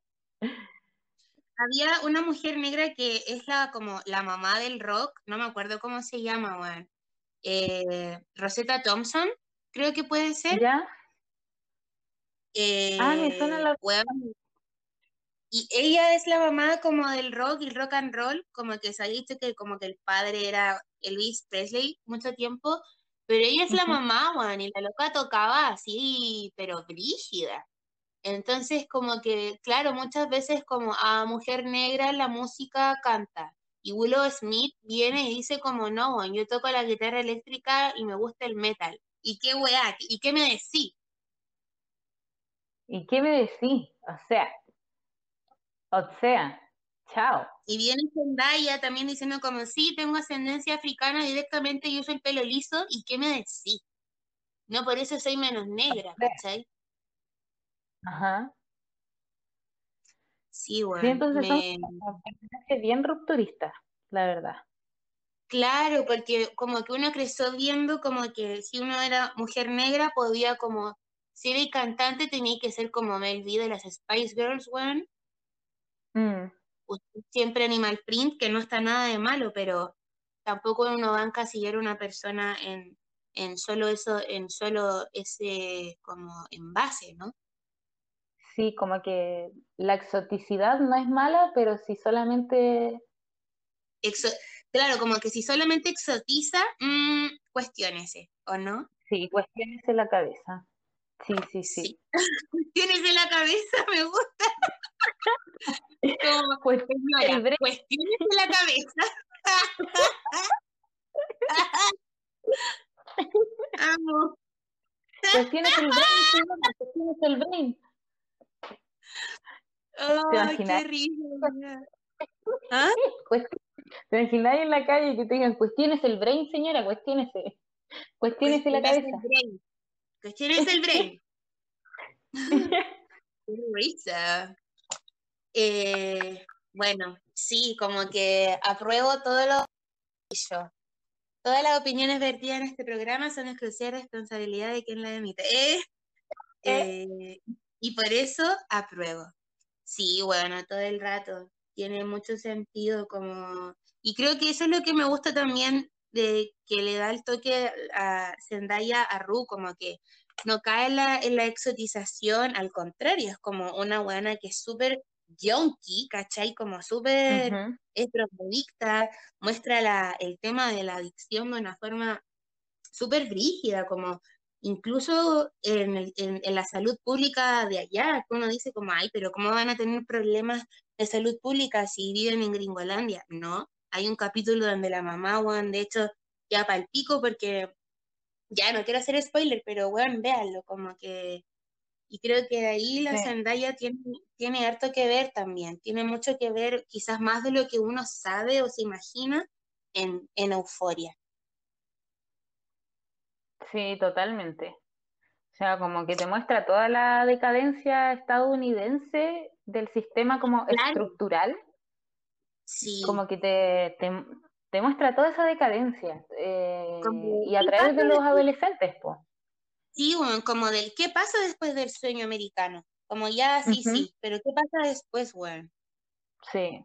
Había una mujer negra que es la como la mamá del rock, no me acuerdo cómo se llama, bueno. Eh, Rosetta Thompson, creo que puede ser. ¿Ya? ah, me suena la... Eh, y ella es la mamá como del rock y rock and roll, como que se ha dicho que como que el padre era Elvis Presley mucho tiempo, pero ella es la mamá, Juan, y la loca tocaba así, pero brígida. Entonces, como que, claro, muchas veces como a mujer negra la música canta. Y Willow Smith viene y dice como, no, yo toco la guitarra eléctrica y me gusta el metal. ¿Y qué weá? ¿Y qué me decís? ¿Y qué me decís? O sea, o sea, chao. Y viene Zendaya también diciendo como, sí, tengo ascendencia africana directamente y uso el pelo liso, ¿y qué me decís? No, por eso soy menos negra, ¿cachai? Ajá. Sí, bueno. Sí, entonces son bien rupturista, la verdad. Claro, porque como que uno creció viendo como que si uno era mujer negra podía como, si era cantante tenía que ser como Mel B de las Spice Girls, weón. Mm. Siempre animal print, que no está nada de malo, pero tampoco uno va a encasillar una persona en, en solo eso, en solo ese como envase, ¿no? Sí, como que la exoticidad no es mala, pero si solamente... claro, como que si solamente exotiza, mmm, cuestiónese, ¿o no? Sí, cuestiónese la cabeza. Sí, sí, sí. sí. cuestiónese la cabeza, me gusta. como, pues, señora, cuestiónese la cabeza. Amo. Cuestiones el brain, cuestiones el brain. Ay, qué risa. ¿Ah? ¿Te imaginas en la calle que te digan, cuestiones el brain, señora? Cuestiónese. Cuestiónese la cabeza. Cuestiónese el brain. qué risa. Eh, bueno, sí, como que apruebo todo lo yo. Todas las opiniones vertidas en este programa son exclusiva responsabilidad de quien la emite. ¿Eh? Eh, y por eso apruebo. Sí, bueno, todo el rato. Tiene mucho sentido como... Y creo que eso es lo que me gusta también de que le da el toque a Zendaya a Ru, como que no cae en la, en la exotización, al contrario, es como una buena que es súper yonki, ¿cachai? Como súper uh muestra la, el tema de la adicción de una forma súper rígida, como incluso en, en, la salud pública de allá, uno dice como, ay, pero ¿cómo van a tener problemas de salud pública si viven en Gringolandia? No, hay un capítulo donde la mamá, Juan, de hecho, ya para el pico porque, ya no quiero hacer spoiler, pero bueno, véanlo, como que y creo que ahí la Zendaya tiene, tiene harto que ver también, tiene mucho que ver, quizás más de lo que uno sabe o se imagina en, en Euforia. Sí, totalmente. O sea, como que te muestra toda la decadencia estadounidense del sistema como estructural. Sí. Como que te, te, muestra toda esa decadencia. Eh, y a través de los adolescentes, pues. Sí, como del qué pasa después del sueño americano. Como ya, sí, sí, pero ¿qué pasa después, weón? Sí.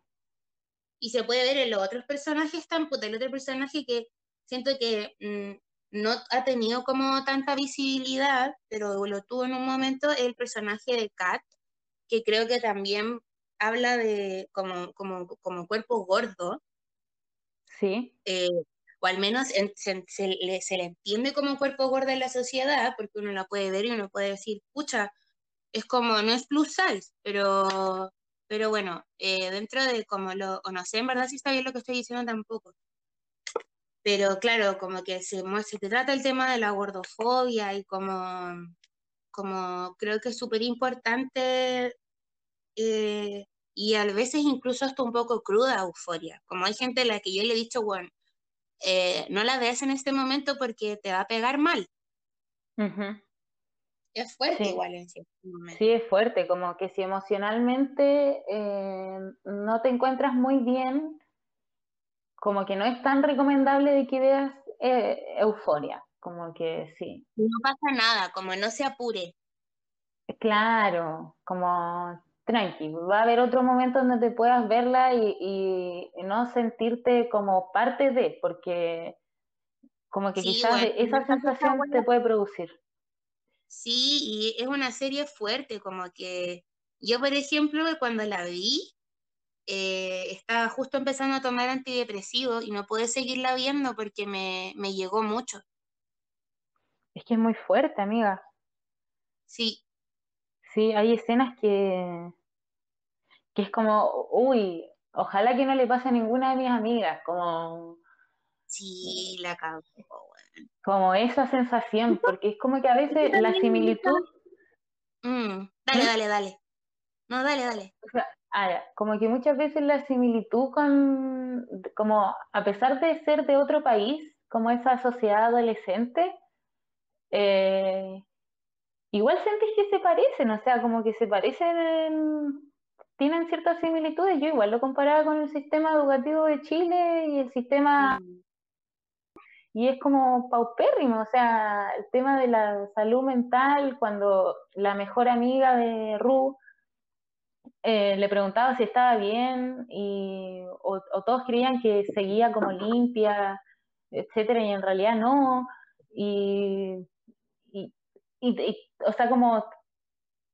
Y se puede ver en los otros personajes tan puta. El otro personaje que siento que mm, no ha tenido como tanta visibilidad, pero lo tuvo en un momento, el personaje de Kat, que creo que también habla de como, como, como cuerpo gordo. Sí. Eh, o al menos se, le, entiende como cuerpo gordo en la sociedad, porque uno la puede ver y uno puede decir, pucha, es como, no es plus size, pero, pero bueno, eh, dentro de como lo, o no sé, en verdad si está bien lo que estoy diciendo tampoco. Pero claro, como que se, se trata el tema de la gordofobia y como, como creo que es súper importante eh, y a veces incluso hasta un poco cruda euforia. Como hay gente a la que yo le he dicho, bueno, eh, no la veas en este momento porque te va a pegar mal. Es fuerte igual en cierto momento. Sí, es fuerte, como que si emocionalmente eh, no te encuentras muy bien, como que no es tan recomendable de que veas eh, euforia, como que sí. No pasa nada, como no se apure. Claro, como tranqui, va a haber otro momento donde te puedas verla y, no sentirte como parte de, porque como que quizás esa sensación te puede producir. Sí, y es una serie fuerte, como que yo, por ejemplo, cuando la vi, eh, estaba justo empezando a tomar antidepresivos y no pude seguirla viendo porque me, me llegó mucho. Es que es muy fuerte, amiga. Sí, Sí, hay escenas que, que es como, uy, ojalá que no le pase a ninguna de mis amigas, como... Sí, la cago, Como esa sensación, porque es como que a veces la similitud... Mm, dale, ¿Mm? dale, dale. No, dale, dale. Ah, como que muchas veces la similitud con, como a pesar de ser de otro país, como esa sociedad adolescente, eh, igual sentís que se parecen, o sea, como que se parecen, tienen ciertas similitudes. Yo igual lo comparaba con el sistema educativo de Chile y el sistema... Mm. Y es como paupérrimo, o sea, el tema de la salud mental, cuando la mejor amiga de Ru eh, le preguntaba si estaba bien y, o, todos creían que seguía como limpia, etcétera, y en realidad no. Y, y, o sea, como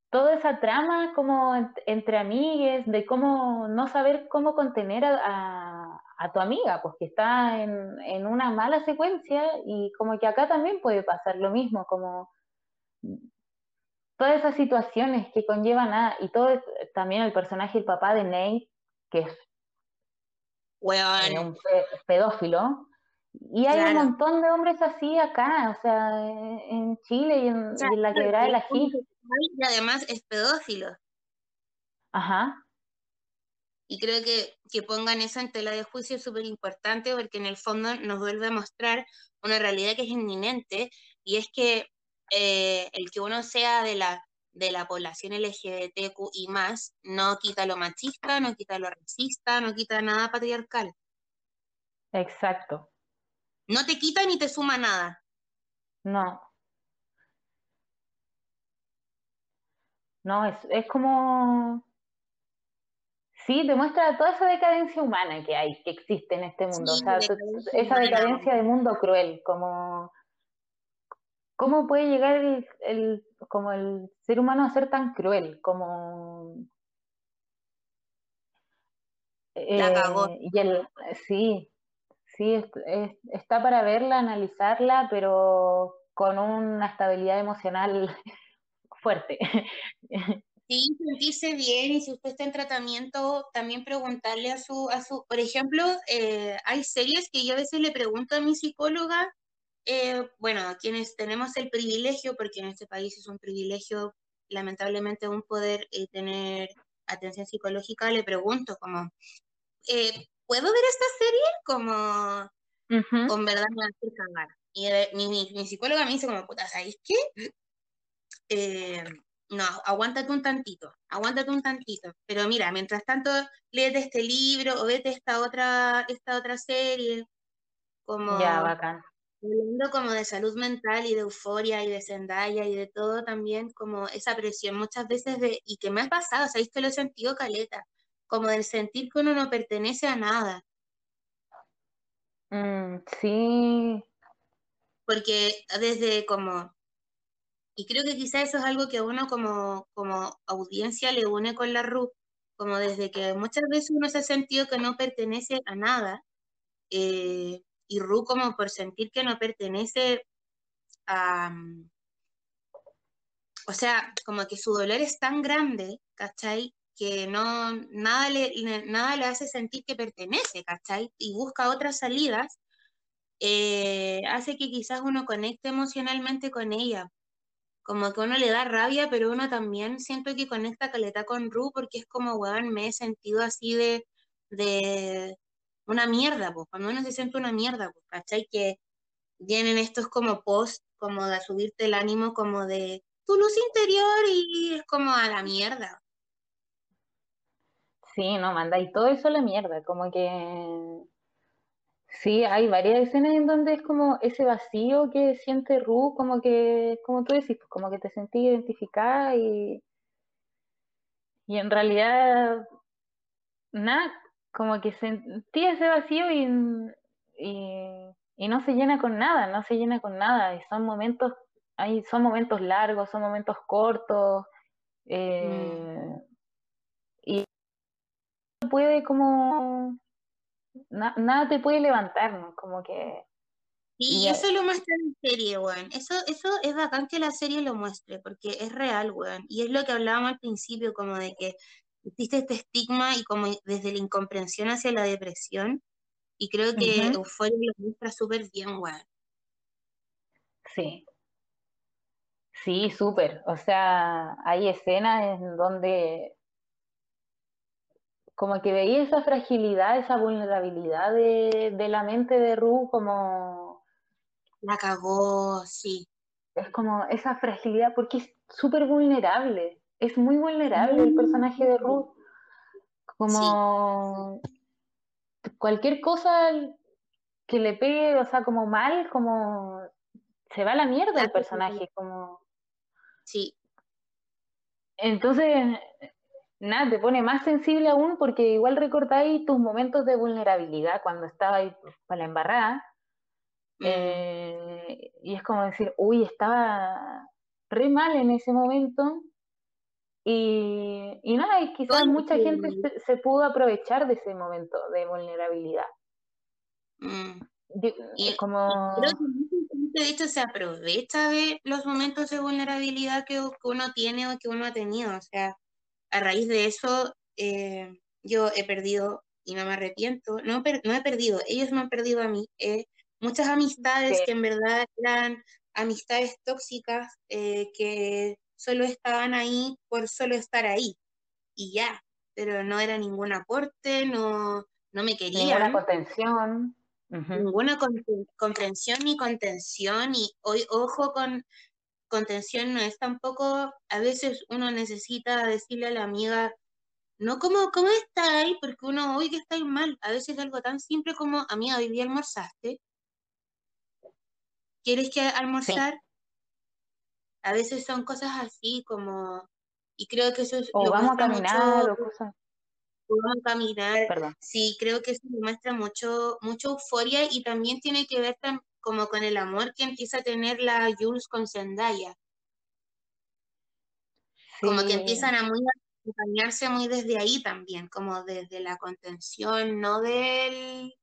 toda esa trama como entre amigues, de cómo no saber cómo contener a, tu amiga, pues que está en, en, una mala secuencia y como que acá también puede pasar lo mismo, como todas esas situaciones que conllevan a, y todo también el personaje, el papá de Nate, que es un pedófilo, y hay un montón de hombres así acá, o sea, en Chile y en, la quebrada de la G. Y además es pedófilo. Ajá. Y creo que, que pongan eso en tela de juicio es súper importante porque en el fondo nos vuelve a mostrar una realidad que es inminente y es que eh, el que uno sea de la, de la población LGBTQ y más no quita lo machista, no quita lo racista, no quita nada patriarcal. Exacto. No te quita ni te suma nada. No. No, es, es como... Sí, demuestra toda esa decadencia humana que hay, que existe en este mundo. o sea, esa decadencia de mundo cruel, como... ¿Cómo puede llegar el, como el ser humano a ser tan cruel? Como... La cagó. Eh, y el, sí, sí, está para verla, analizarla, pero con una estabilidad emocional fuerte. Sí, sentirse bien y si usted está en tratamiento, también preguntarle a su, a su por ejemplo, eh, hay series que yo a veces le pregunto a mi psicóloga, eh, bueno, quienes tenemos el privilegio, porque en este país es un privilegio, lamentablemente, un poder eh, tener atención psicológica, le pregunto como, ¿puedo ver esta serie? Como, con verdad me va a hacer cagar. Y mi, mi, mi, psicóloga me dice como, puta, ¿sabéis qué? Eh, no, aguántate un tantito, aguántate un tantito. Pero mira, mientras tanto, léete este libro o vete esta otra, esta otra serie. Como, ya, bacán. Hablando como de salud mental y de euforia y de Zendaya y de todo también, como esa presión muchas veces de, y que me ha pasado, sabéis que lo he sentido caleta, como del sentir que uno no pertenece a nada. Mm, sí. Porque desde como y creo que quizá eso es algo que a uno como, como audiencia le une con la RU, como desde que muchas veces uno se ha sentido que no pertenece a nada, eh, y RU como por sentir que no pertenece a... Mm, o sea, como que su dolor es tan grande, ¿cachai? Que no, nada le, nada le hace sentir que pertenece, ¿cachai? Y busca otras salidas, eh, hace que quizás uno conecte emocionalmente con ella como que uno le da rabia, pero uno también siento que conecta caleta con Ru porque es como, weón, me he sentido así de, de una mierda, pues, cuando uno se siente una mierda, pues, ¿cachai? Que vienen estos como post, como de subirte el ánimo, como de tu luz interior y es como a la mierda. Sí, no, manda, y todo eso a la mierda, como que Sí, hay varias escenas en donde es como ese vacío que siente Ru, como que, como tú decís, pues, como que te sentí identificada y, y en realidad, nada, como que sentí ese vacío y, y, no se llena con nada, no se llena con nada, y son momentos, hay, son momentos largos, son momentos cortos, eh, mm. y puede como nada te puede levantar, ¿no? Como que... Y eso lo muestra en la serie, weón. Eso, eso es bacán que la serie lo muestre, porque es real, weón. Y es lo que hablábamos al principio, como de que existe este estigma y como desde la incomprensión hacia la depresión. Y creo que Euphoria lo muestra súper bien, weón. Sí. Sí, súper. O sea, hay escenas en donde como que veía esa fragilidad, esa vulnerabilidad de, la mente de Ru como... La cagó, sí. Es como esa fragilidad, porque es súper vulnerable, es muy vulnerable el personaje de Ru. Como cualquier cosa que le pegue, o sea, como mal, como se va a la mierda el personaje, como... Sí. Entonces, nada, te pone más sensible aún porque igual recordáis tus momentos de vulnerabilidad cuando estabais para la embarrada. Mm. Eh, y es como decir, uy, estaba re mal en ese momento Y, y nada, y quizás mucha gente se, pudo aprovechar de ese momento de vulnerabilidad. Mm. y, como... creo que de hecho se aprovecha de los momentos de vulnerabilidad que, uno tiene o que uno ha tenido. O sea, a raíz de eso, eh, yo he perdido y no me arrepiento. No, no he perdido, ellos me han perdido a mí. Eh, muchas amistades que en verdad eran amistades tóxicas eh, que solo estaban ahí por solo estar ahí y ya, pero no era ningún aporte, no, no me querían. Ninguna contención. Ninguna comprensión ni contención y hoy, ojo con contención no es tampoco, a veces uno necesita decirle a la amiga, no como, ¿cómo está ahí? Porque uno hoy que está mal, a veces es algo tan simple como, amiga, hoy día almorzaste, ¿quieres que almorzar? A veces son cosas así como, y creo que eso es... O vamos a caminar o cosas. vamos a caminar. Sí, creo que eso demuestra mucho, mucha euforia y también tiene que ver como con el amor que empieza a tener la Jules con Zendaya. Como que empiezan a muy acompañarse muy desde ahí también, como desde la contención, no del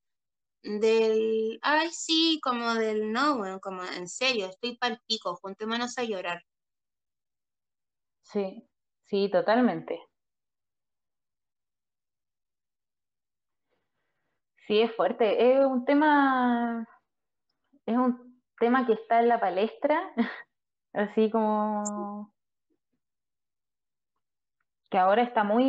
del, ay, sí, como del no, bueno, como en serio, estoy pal pico, juntémonos a llorar. Sí, sí, totalmente. Sí, es fuerte. Es un tema, es un tema que está en la palestra, así como que ahora está muy,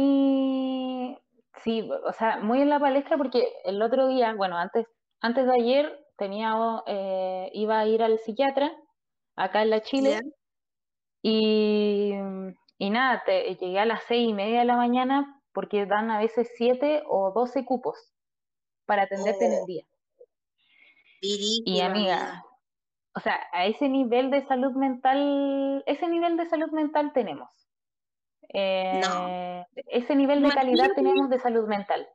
Sí, o sea, muy en la palestra porque el otro día, bueno, antes, antes de ayer tenía, eh, iba a ir al psiquiatra acá en la Chile y, y, nada, te, llegué a las seis y media de la mañana porque dan a veces siete o doce cupos para atenderte en el oh. día. y amiga, o sea, a ese nivel de salud mental, ese nivel de salud mental tenemos. Eh, ese nivel de calidad tenemos de salud mental.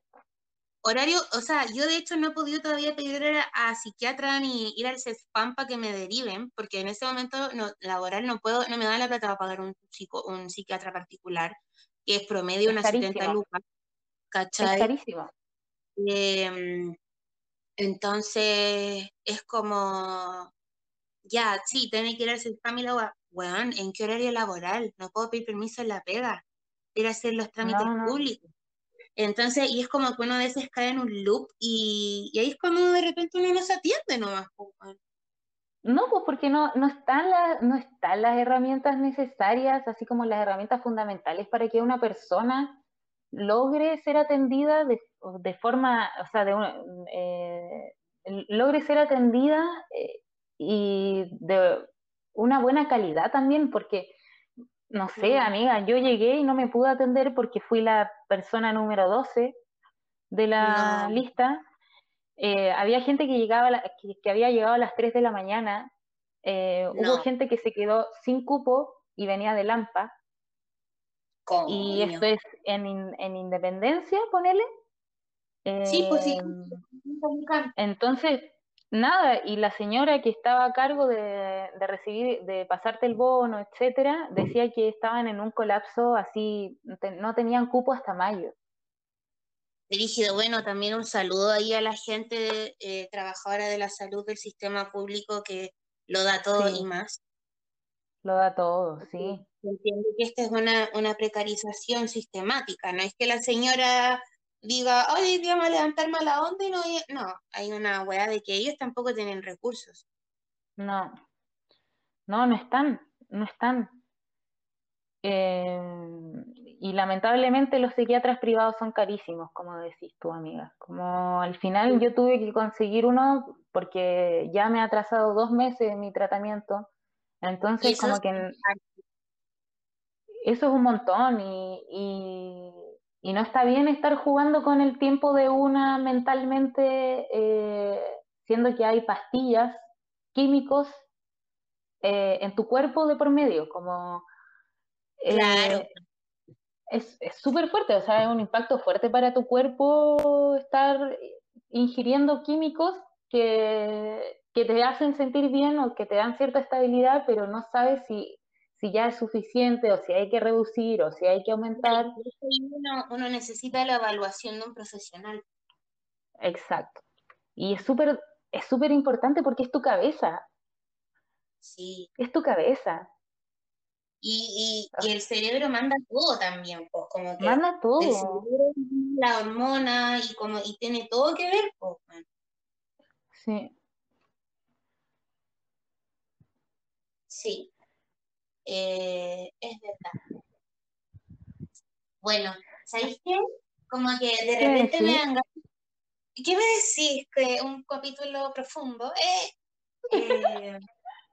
Horario, o sea, yo de hecho no he podido todavía pedir a, psiquiatra ni ir al CESPAM para que me deriven, porque en ese momento no, laboral no puedo, no me da la plata para pagar un, un psiquiatra particular, que es promedio unas 70 lucas. ¿Cachai? Es carísimo. Em, entonces, es como, ya, sí, tiene que ir al CESPAM y la weón, ¿en qué horario laboral? No puedo pedir permiso en la pega, ir a hacer los trámites públicos. Entonces, y es como que uno a veces cae en un loop y, ahí es como de repente uno no se atiende nomás. No, pues porque no, no, están las, no están las herramientas necesarias, así como las herramientas fundamentales para que una persona logre ser atendida de, de forma, o sea, de eh, logre ser atendida eh, y de una buena calidad también, porque, no sé, amiga, yo llegué y no me pude atender porque fui la persona número 12 de la lista. Eh, había gente que, llegaba que, había llegado a las 3 de la mañana. Eh, hubo gente que se quedó sin cupo y venía de Lampa. Y esto es en, en Independencia, ponele. sí, pues sí. Em, entonces, nada, y la señora que estaba a cargo de, recibir, de pasarte el bono, etcétera, decía que estaban en un colapso así, no tenían cupo hasta mayo. Dirigido, bueno, también un saludo ahí a la gente eh, trabajadora de la salud del sistema público que lo da todo y más. Lo da todo, sí. Entiendo que esta es una, una precarización sistemática, no es que la señora diga, hoy día a levantar mala onda y no, no, hay una weá de que ellos tampoco tienen recursos. No, no, no están, no están. Eh, y lamentablemente los psiquiatras privados son carísimos, como decís tú, amiga. Como al final yo tuve que conseguir uno porque ya me ha atrasado dos meses mi tratamiento. Entonces, como que eso es un montón y y no está bien estar jugando con el tiempo de una mentalmente, eh, siendo que hay pastillas, químicos eh, en tu cuerpo de por medio, como... Eh, claro. Es súper fuerte, o sea, es un impacto fuerte para tu cuerpo estar ingiriendo químicos que, que te hacen sentir bien o que te dan cierta estabilidad, pero no sabes si si ya es suficiente o si hay que reducir o si hay que aumentar. Uno, uno necesita la evaluación de un profesional. Exacto. Y es súper es súper importante porque es tu cabeza. Sí. Es tu cabeza. Y, y, y el cerebro manda todo también, pues, como que Manda todo. el cerebro, la hormona y como y tiene todo que ver, pues. Sí. Sí. Eh, es verdad. Bueno, ¿sabéis qué? Como que de ¿Qué repente me dan. ¿Qué me decís? Que un capítulo profundo. Eh, eh,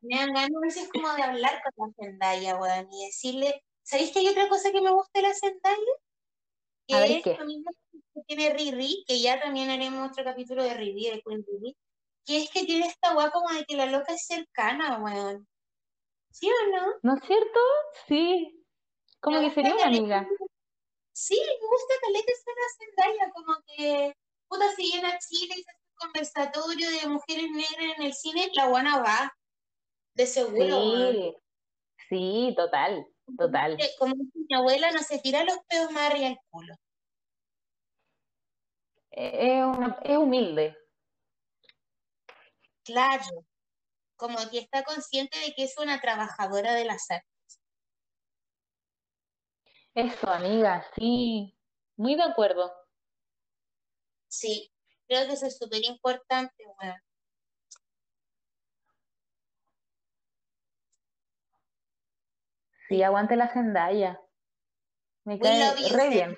me dan ganas a veces como de hablar con la Zendaya, weón, y decirle, ¿sabéis que hay otra cosa que me gusta de la Zendaya? Que ver, es ¿qué? lo mismo que tiene Riri, que ya también haremos otro capítulo de Riri, de Queen Riri, que es que tiene esta guapa como de que la loca es cercana, weón. ¿Sí o no? ¿No es cierto? Sí. Como Me que sería una amiga. Sí, me gusta caleta la Zendaya, como que, puta, si viene a Chile y se hace un conversatorio de mujeres negras en el cine, la buena va, de seguro. Sí. Sí, total. Total. Eh, Como dice mi abuela, no se tira los pedos más arriba del culo. Es, una- es humilde. Claro, como que está consciente de que es una trabajadora del azar. Eso, amiga, sí. Muy de acuerdo. Sí, creo que eso es súper importante, weón. Sí, aguante la Zendaya. Me We cae you, re bien.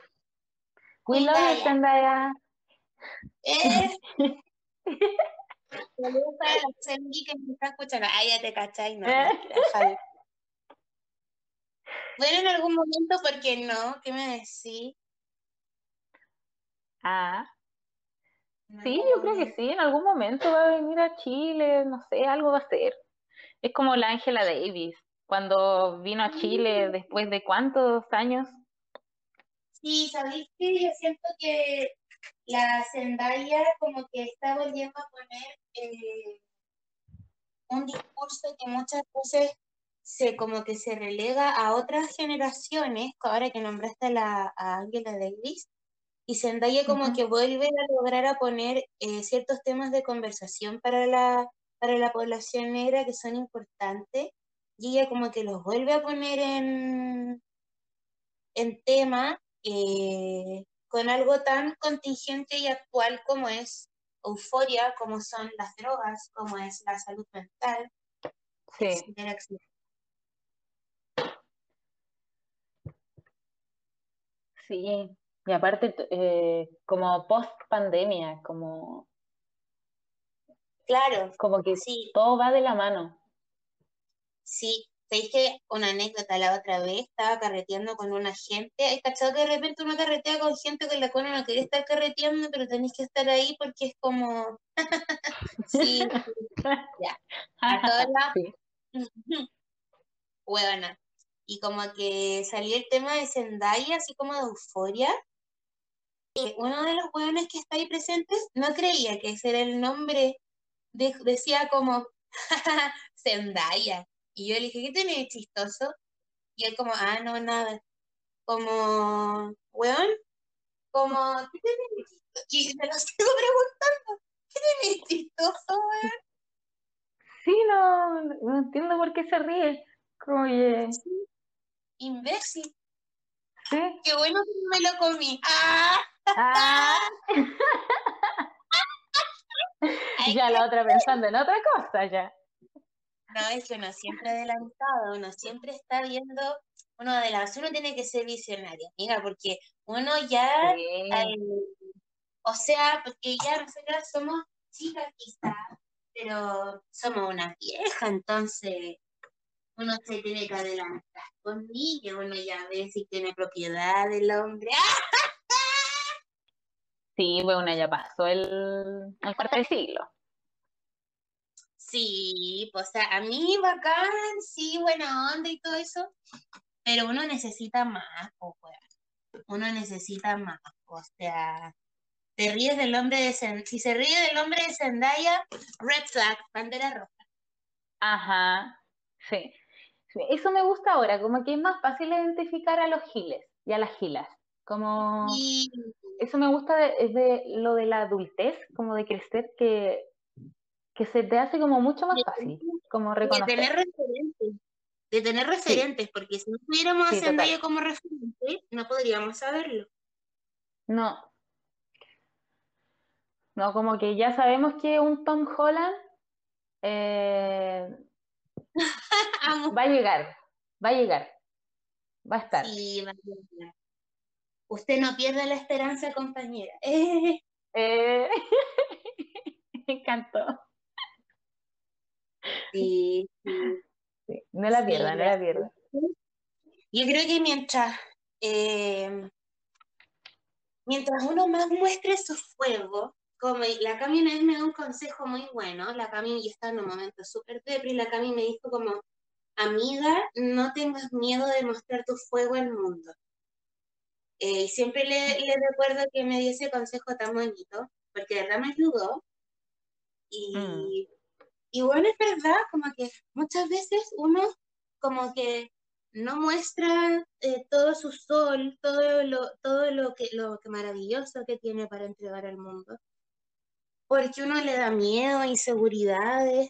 We love you. Zendaya. Eh. Saludos para la Sengi que me está escuchando. Ah, ya te cachai, no, Eh. Bueno, en algún momento, ¿por qué no? ¿Qué me decís? Ah, sí, yo creo que sí. En algún momento va a venir a Chile, no sé, algo va a hacer. Es como la Angela Davis, cuando vino a Chile después de cuántos años. Sí, ¿sabéis qué? Yo siento que la Zendaya como que está volviendo a poner eh, un discurso que muchas veces se como que se relega a otras generaciones, ahora que nombraste a, la, a Angela Davis, y Zendaya como que vuelve a lograr a poner eh, ciertos temas de conversación para la, para la población negra que son importantes, y ella como que los vuelve a poner en, en tema eh, con algo tan contingente y actual como es euforia, como son las drogas, como es la salud mental, Sí, etcétera, etcétera. sí. Y aparte, eh, como post pandemia, como, Claro, como que sí, todo va de la mano. sí. Te dije una anécdota la otra vez, estaba carreteando con una gente, hay cachado que de repente uno carretea con gente con la cual uno no quiere estar carreteando, pero tenés que estar ahí porque es como, sí, ya, a todas las. Huevona. Y como que salió el tema de Zendaya, así como de euforia. Y uno de los huevones que está ahí presentes no creía que ese era el nombre. De- decía como Zendaya. Y yo le dije, ¿qué tenés chistoso? Y él como, ah, no, nada. Como, weón, como, ¿qué tenés chistoso? Y me lo sigo preguntando, ¿qué tenés chistoso, weón? Sí, no, no entiendo por qué se ríe. Como Sí, imbécil. sí. Qué bueno que me lo comí. ¡Ah! Ah, ya la otra pensando en otra cosa ya. No, es que uno siempre adelantado, uno siempre está viendo, uno adelantado, uno tiene que ser visionario, amiga, porque uno ya, Sí, eh, o sea, porque ya nosotras somos chicas quizás, pero somos una vieja, entonces uno se tiene que adelantar conmigo, uno ya ve si tiene propiedad del hombre. ¡Ah! sí, bueno, ya pasó el, el cuarto de siglo. Sí, pues, o sea, a mí bacán, sí, buena onda y todo eso, pero uno necesita más, pues. Uno necesita más, o sea, te ríes del hombre de Zendaya, si se ríe del hombre de Zendaya, red flag, bandera roja. Ajá, sí. Eso me gusta ahora, como que es más fácil identificar a los giles y a las gilas. Como eso me gusta de, es de lo de la adultez, como de crecer, que, que se te hace como mucho más fácil, como reconocer. De tener referentes, de tener referentes, porque si no tuviéramos a Zendaya como referente, no podríamos saberlo. No. No, como que ya sabemos que un Tom Holland eh, va a llegar, va a llegar, va a estar. Sí, va a llegar. Usted no pierde la esperanza, compañera. Eh, me encantó. Sí, no la pierda, no la pierda. Yo creo que mientras, eh, mientras uno más muestre su fuego, como la Cami me da un consejo muy bueno, la Cami ya está en un momento súper depre y la Cami me dijo como, amiga, no tengas miedo de mostrar tu fuego al mundo. Eh, y siempre le, recuerdo que me dio ese consejo tan bonito, porque de verdad me ayudó. Y, mm. Y bueno, es verdad, como que muchas veces uno como que no muestra eh, todo su sol, todo lo, todo lo que, lo que maravilloso que tiene para entregar al mundo. Porque uno le da miedo, inseguridades,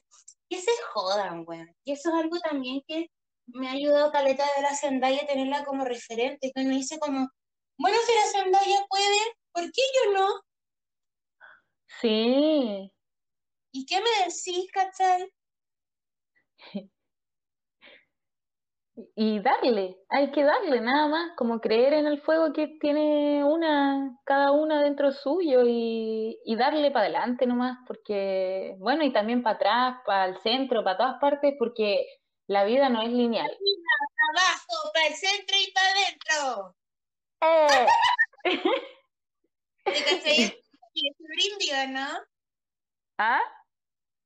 que se jodan, güey. Y eso es algo también que me ha ayudado Caleta de la Zendaya tenerla como referente, que me dice como, bueno, si la Zendaya puede, ¿por qué yo no? Sí. ¿Y qué me decís, cachai? Y darle, hay que darle nada más, como creer en el fuego que tiene una, cada una dentro suyo y, y darle para adelante nomás, porque, bueno, y también para atrás, para el centro, para todas partes, porque la vida no es lineal. Abajo, para el centro y para adentro. Eh. un brindis, ¿no? ¿Ah?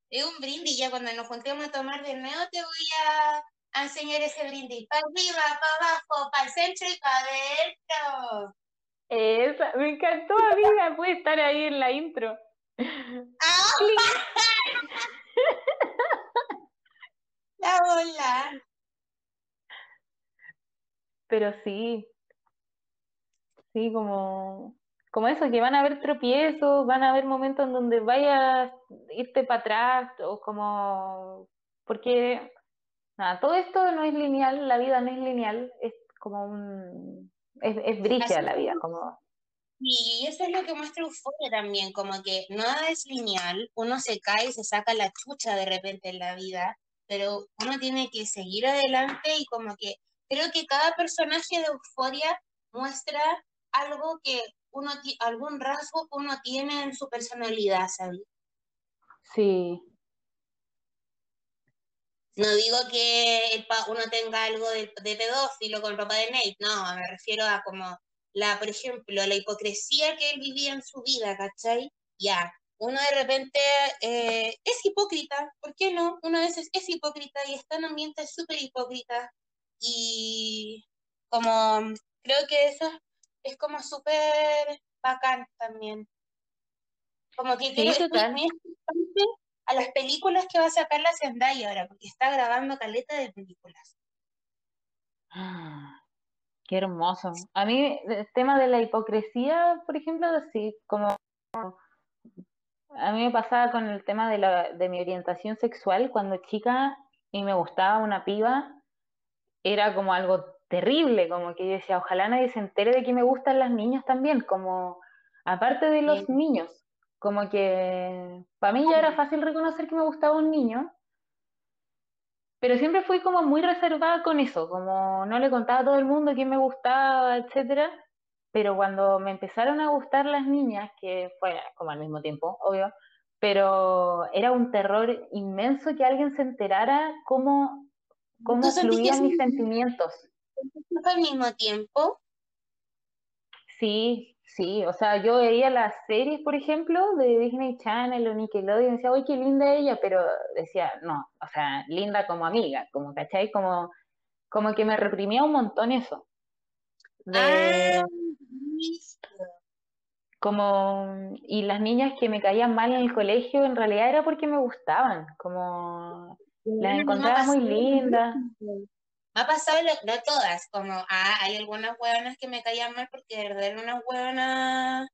Es un brindis, ya cuando nos juntemos a tomar de nuevo te voy a, enseñar ese brindis. Para arriba, para abajo, para el centro y para adentro. Esa, me encantó, amiga, puede estar ahí en la intro. La bola. Pero sí, Sí, como, como eso, que van a haber tropiezos, van a haber momentos en donde vayas irte para atrás, o como, porque nada, todo esto no es lineal, la vida no es lineal, es como un, es, es la vida, como... Y eso es lo que muestra Euforia también, como que nada es lineal, uno se cae y se saca la chucha de repente en la vida, pero uno tiene que seguir adelante y como que creo que cada personaje de Euforia muestra algo que uno, algún rasgo que uno tiene en su personalidad, ¿sabes? Sí. No digo que uno tenga algo de, pedófilo con ropa de Nate, no, me refiero a como la, por ejemplo, la hipocresía que él vivía en su vida, ¿cachai? Ya, uno de repente eh, es hipócrita, ¿por qué no? Uno a veces es hipócrita y está en ambientes súper hipócrita y como creo que eso es como súper bacán también. Como que tiene a las películas que va a sacar la Zendaya ahora, porque está grabando caleta de películas. Ah, qué hermoso. A mí, el tema de la hipocresía, por ejemplo, sí, como a mí me pasaba con el tema de, la, de mi orientación sexual cuando chica y me gustaba una piba, era como algo terrible, como que yo decía, ojalá nadie se entere de que me gustan las niñas también, como aparte de los niños, como que para mí ya era fácil reconocer que me gustaba un niño, pero siempre fui como muy reservada con eso, como no le contaba a todo el mundo quién me gustaba, etcétera, pero cuando me empezaron a gustar las niñas, que fue como al mismo tiempo, obvio, pero era un terror inmenso que alguien se enterara cómo, cómo fluían mis sentimientos al mismo tiempo? Sí, sí, o sea, yo veía las series, por ejemplo, de Disney Channel o Nickelodeon y decía, uy, qué linda ella, pero decía, no, o sea, linda como amiga, como, ¿cachai? Como, como que me reprimía un montón eso. Ah, como, y las niñas que me caían mal en el colegio, en realidad era porque me gustaban, como, las encontraba muy lindas. Me ha pasado, no todas, como ah, hay algunas hueonas que me caían mal porque de verdad eran unas hueonas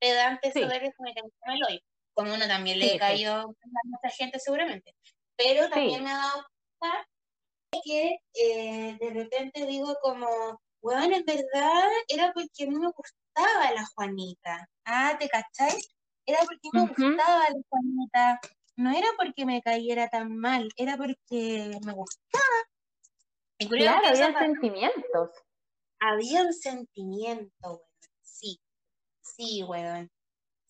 pedantes sí. que me caían mal hoy. Como uno también le cayó a mucha gente seguramente. Pero también me ha dado cuenta que eh, de repente digo como, hueón, en verdad era porque mí me gustaba la Juanita. Ah, ¿te cacháis? Era porque me gustaba la Juanita. No era porque me cayera tan mal, era porque me gustaba. Claro, había sentimientos. Había un sentimiento, weón. Sí, sí, weón.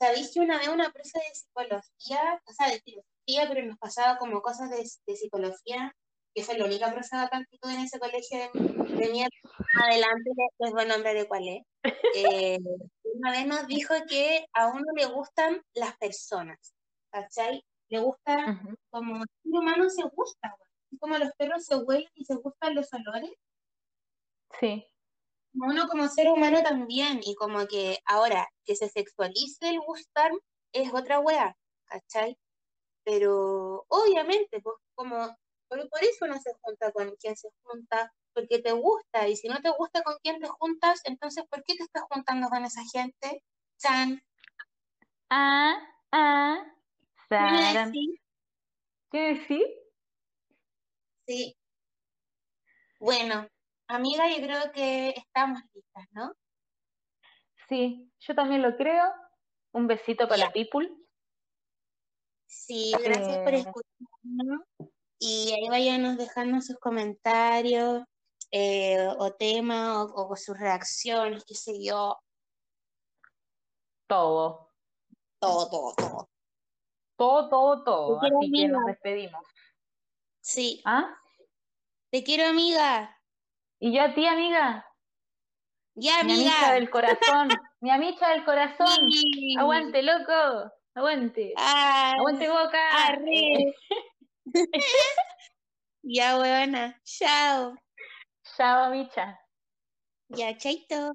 ¿Sabéis que una vez una profesora de psicología, o sea, de filosofía, pero nos pasaba como cosas de, psicología, que fue la única profesora que en ese colegio de, de adelante, les voy a nombrar de cuál es. Eh, una vez nos dijo que a uno le gustan las personas, ¿cachai? Le gusta, como el ser humano se gusta, como los perros se huelen y se gustan los olores. Sí. Uno como ser humano también, y como que ahora que se sexualice el gustar es otra wea, ¿cachai? Pero obviamente, pues como, por, por eso uno se junta con quien se junta, porque te gusta, y si no te gusta con quién te juntas, entonces ¿por qué te estás juntando con esa gente? Chan. Ah, ah, Saran. ¿Qué decir? Sí. Bueno, amiga, yo creo que estamos listas, ¿no? Sí, yo también lo creo. Un besito para la people. Sí, gracias por eh. escucharnos. Y ahí vayan dejando sus comentarios, eh, o tema o, sus reacciones, qué sé yo. Todo. Todo, todo, todo. Todo, todo, todo. Así que nos despedimos. Sí. ¿Ah? Te quiero, amiga. ¿Y yo a ti, amiga? Ya, mi amiga. del corazón. mi amiga del corazón. Aguante, loco. Aguante. Ah, Aguante, boca. ya, buena. Chao. Chao, Micha. Ya, chaito.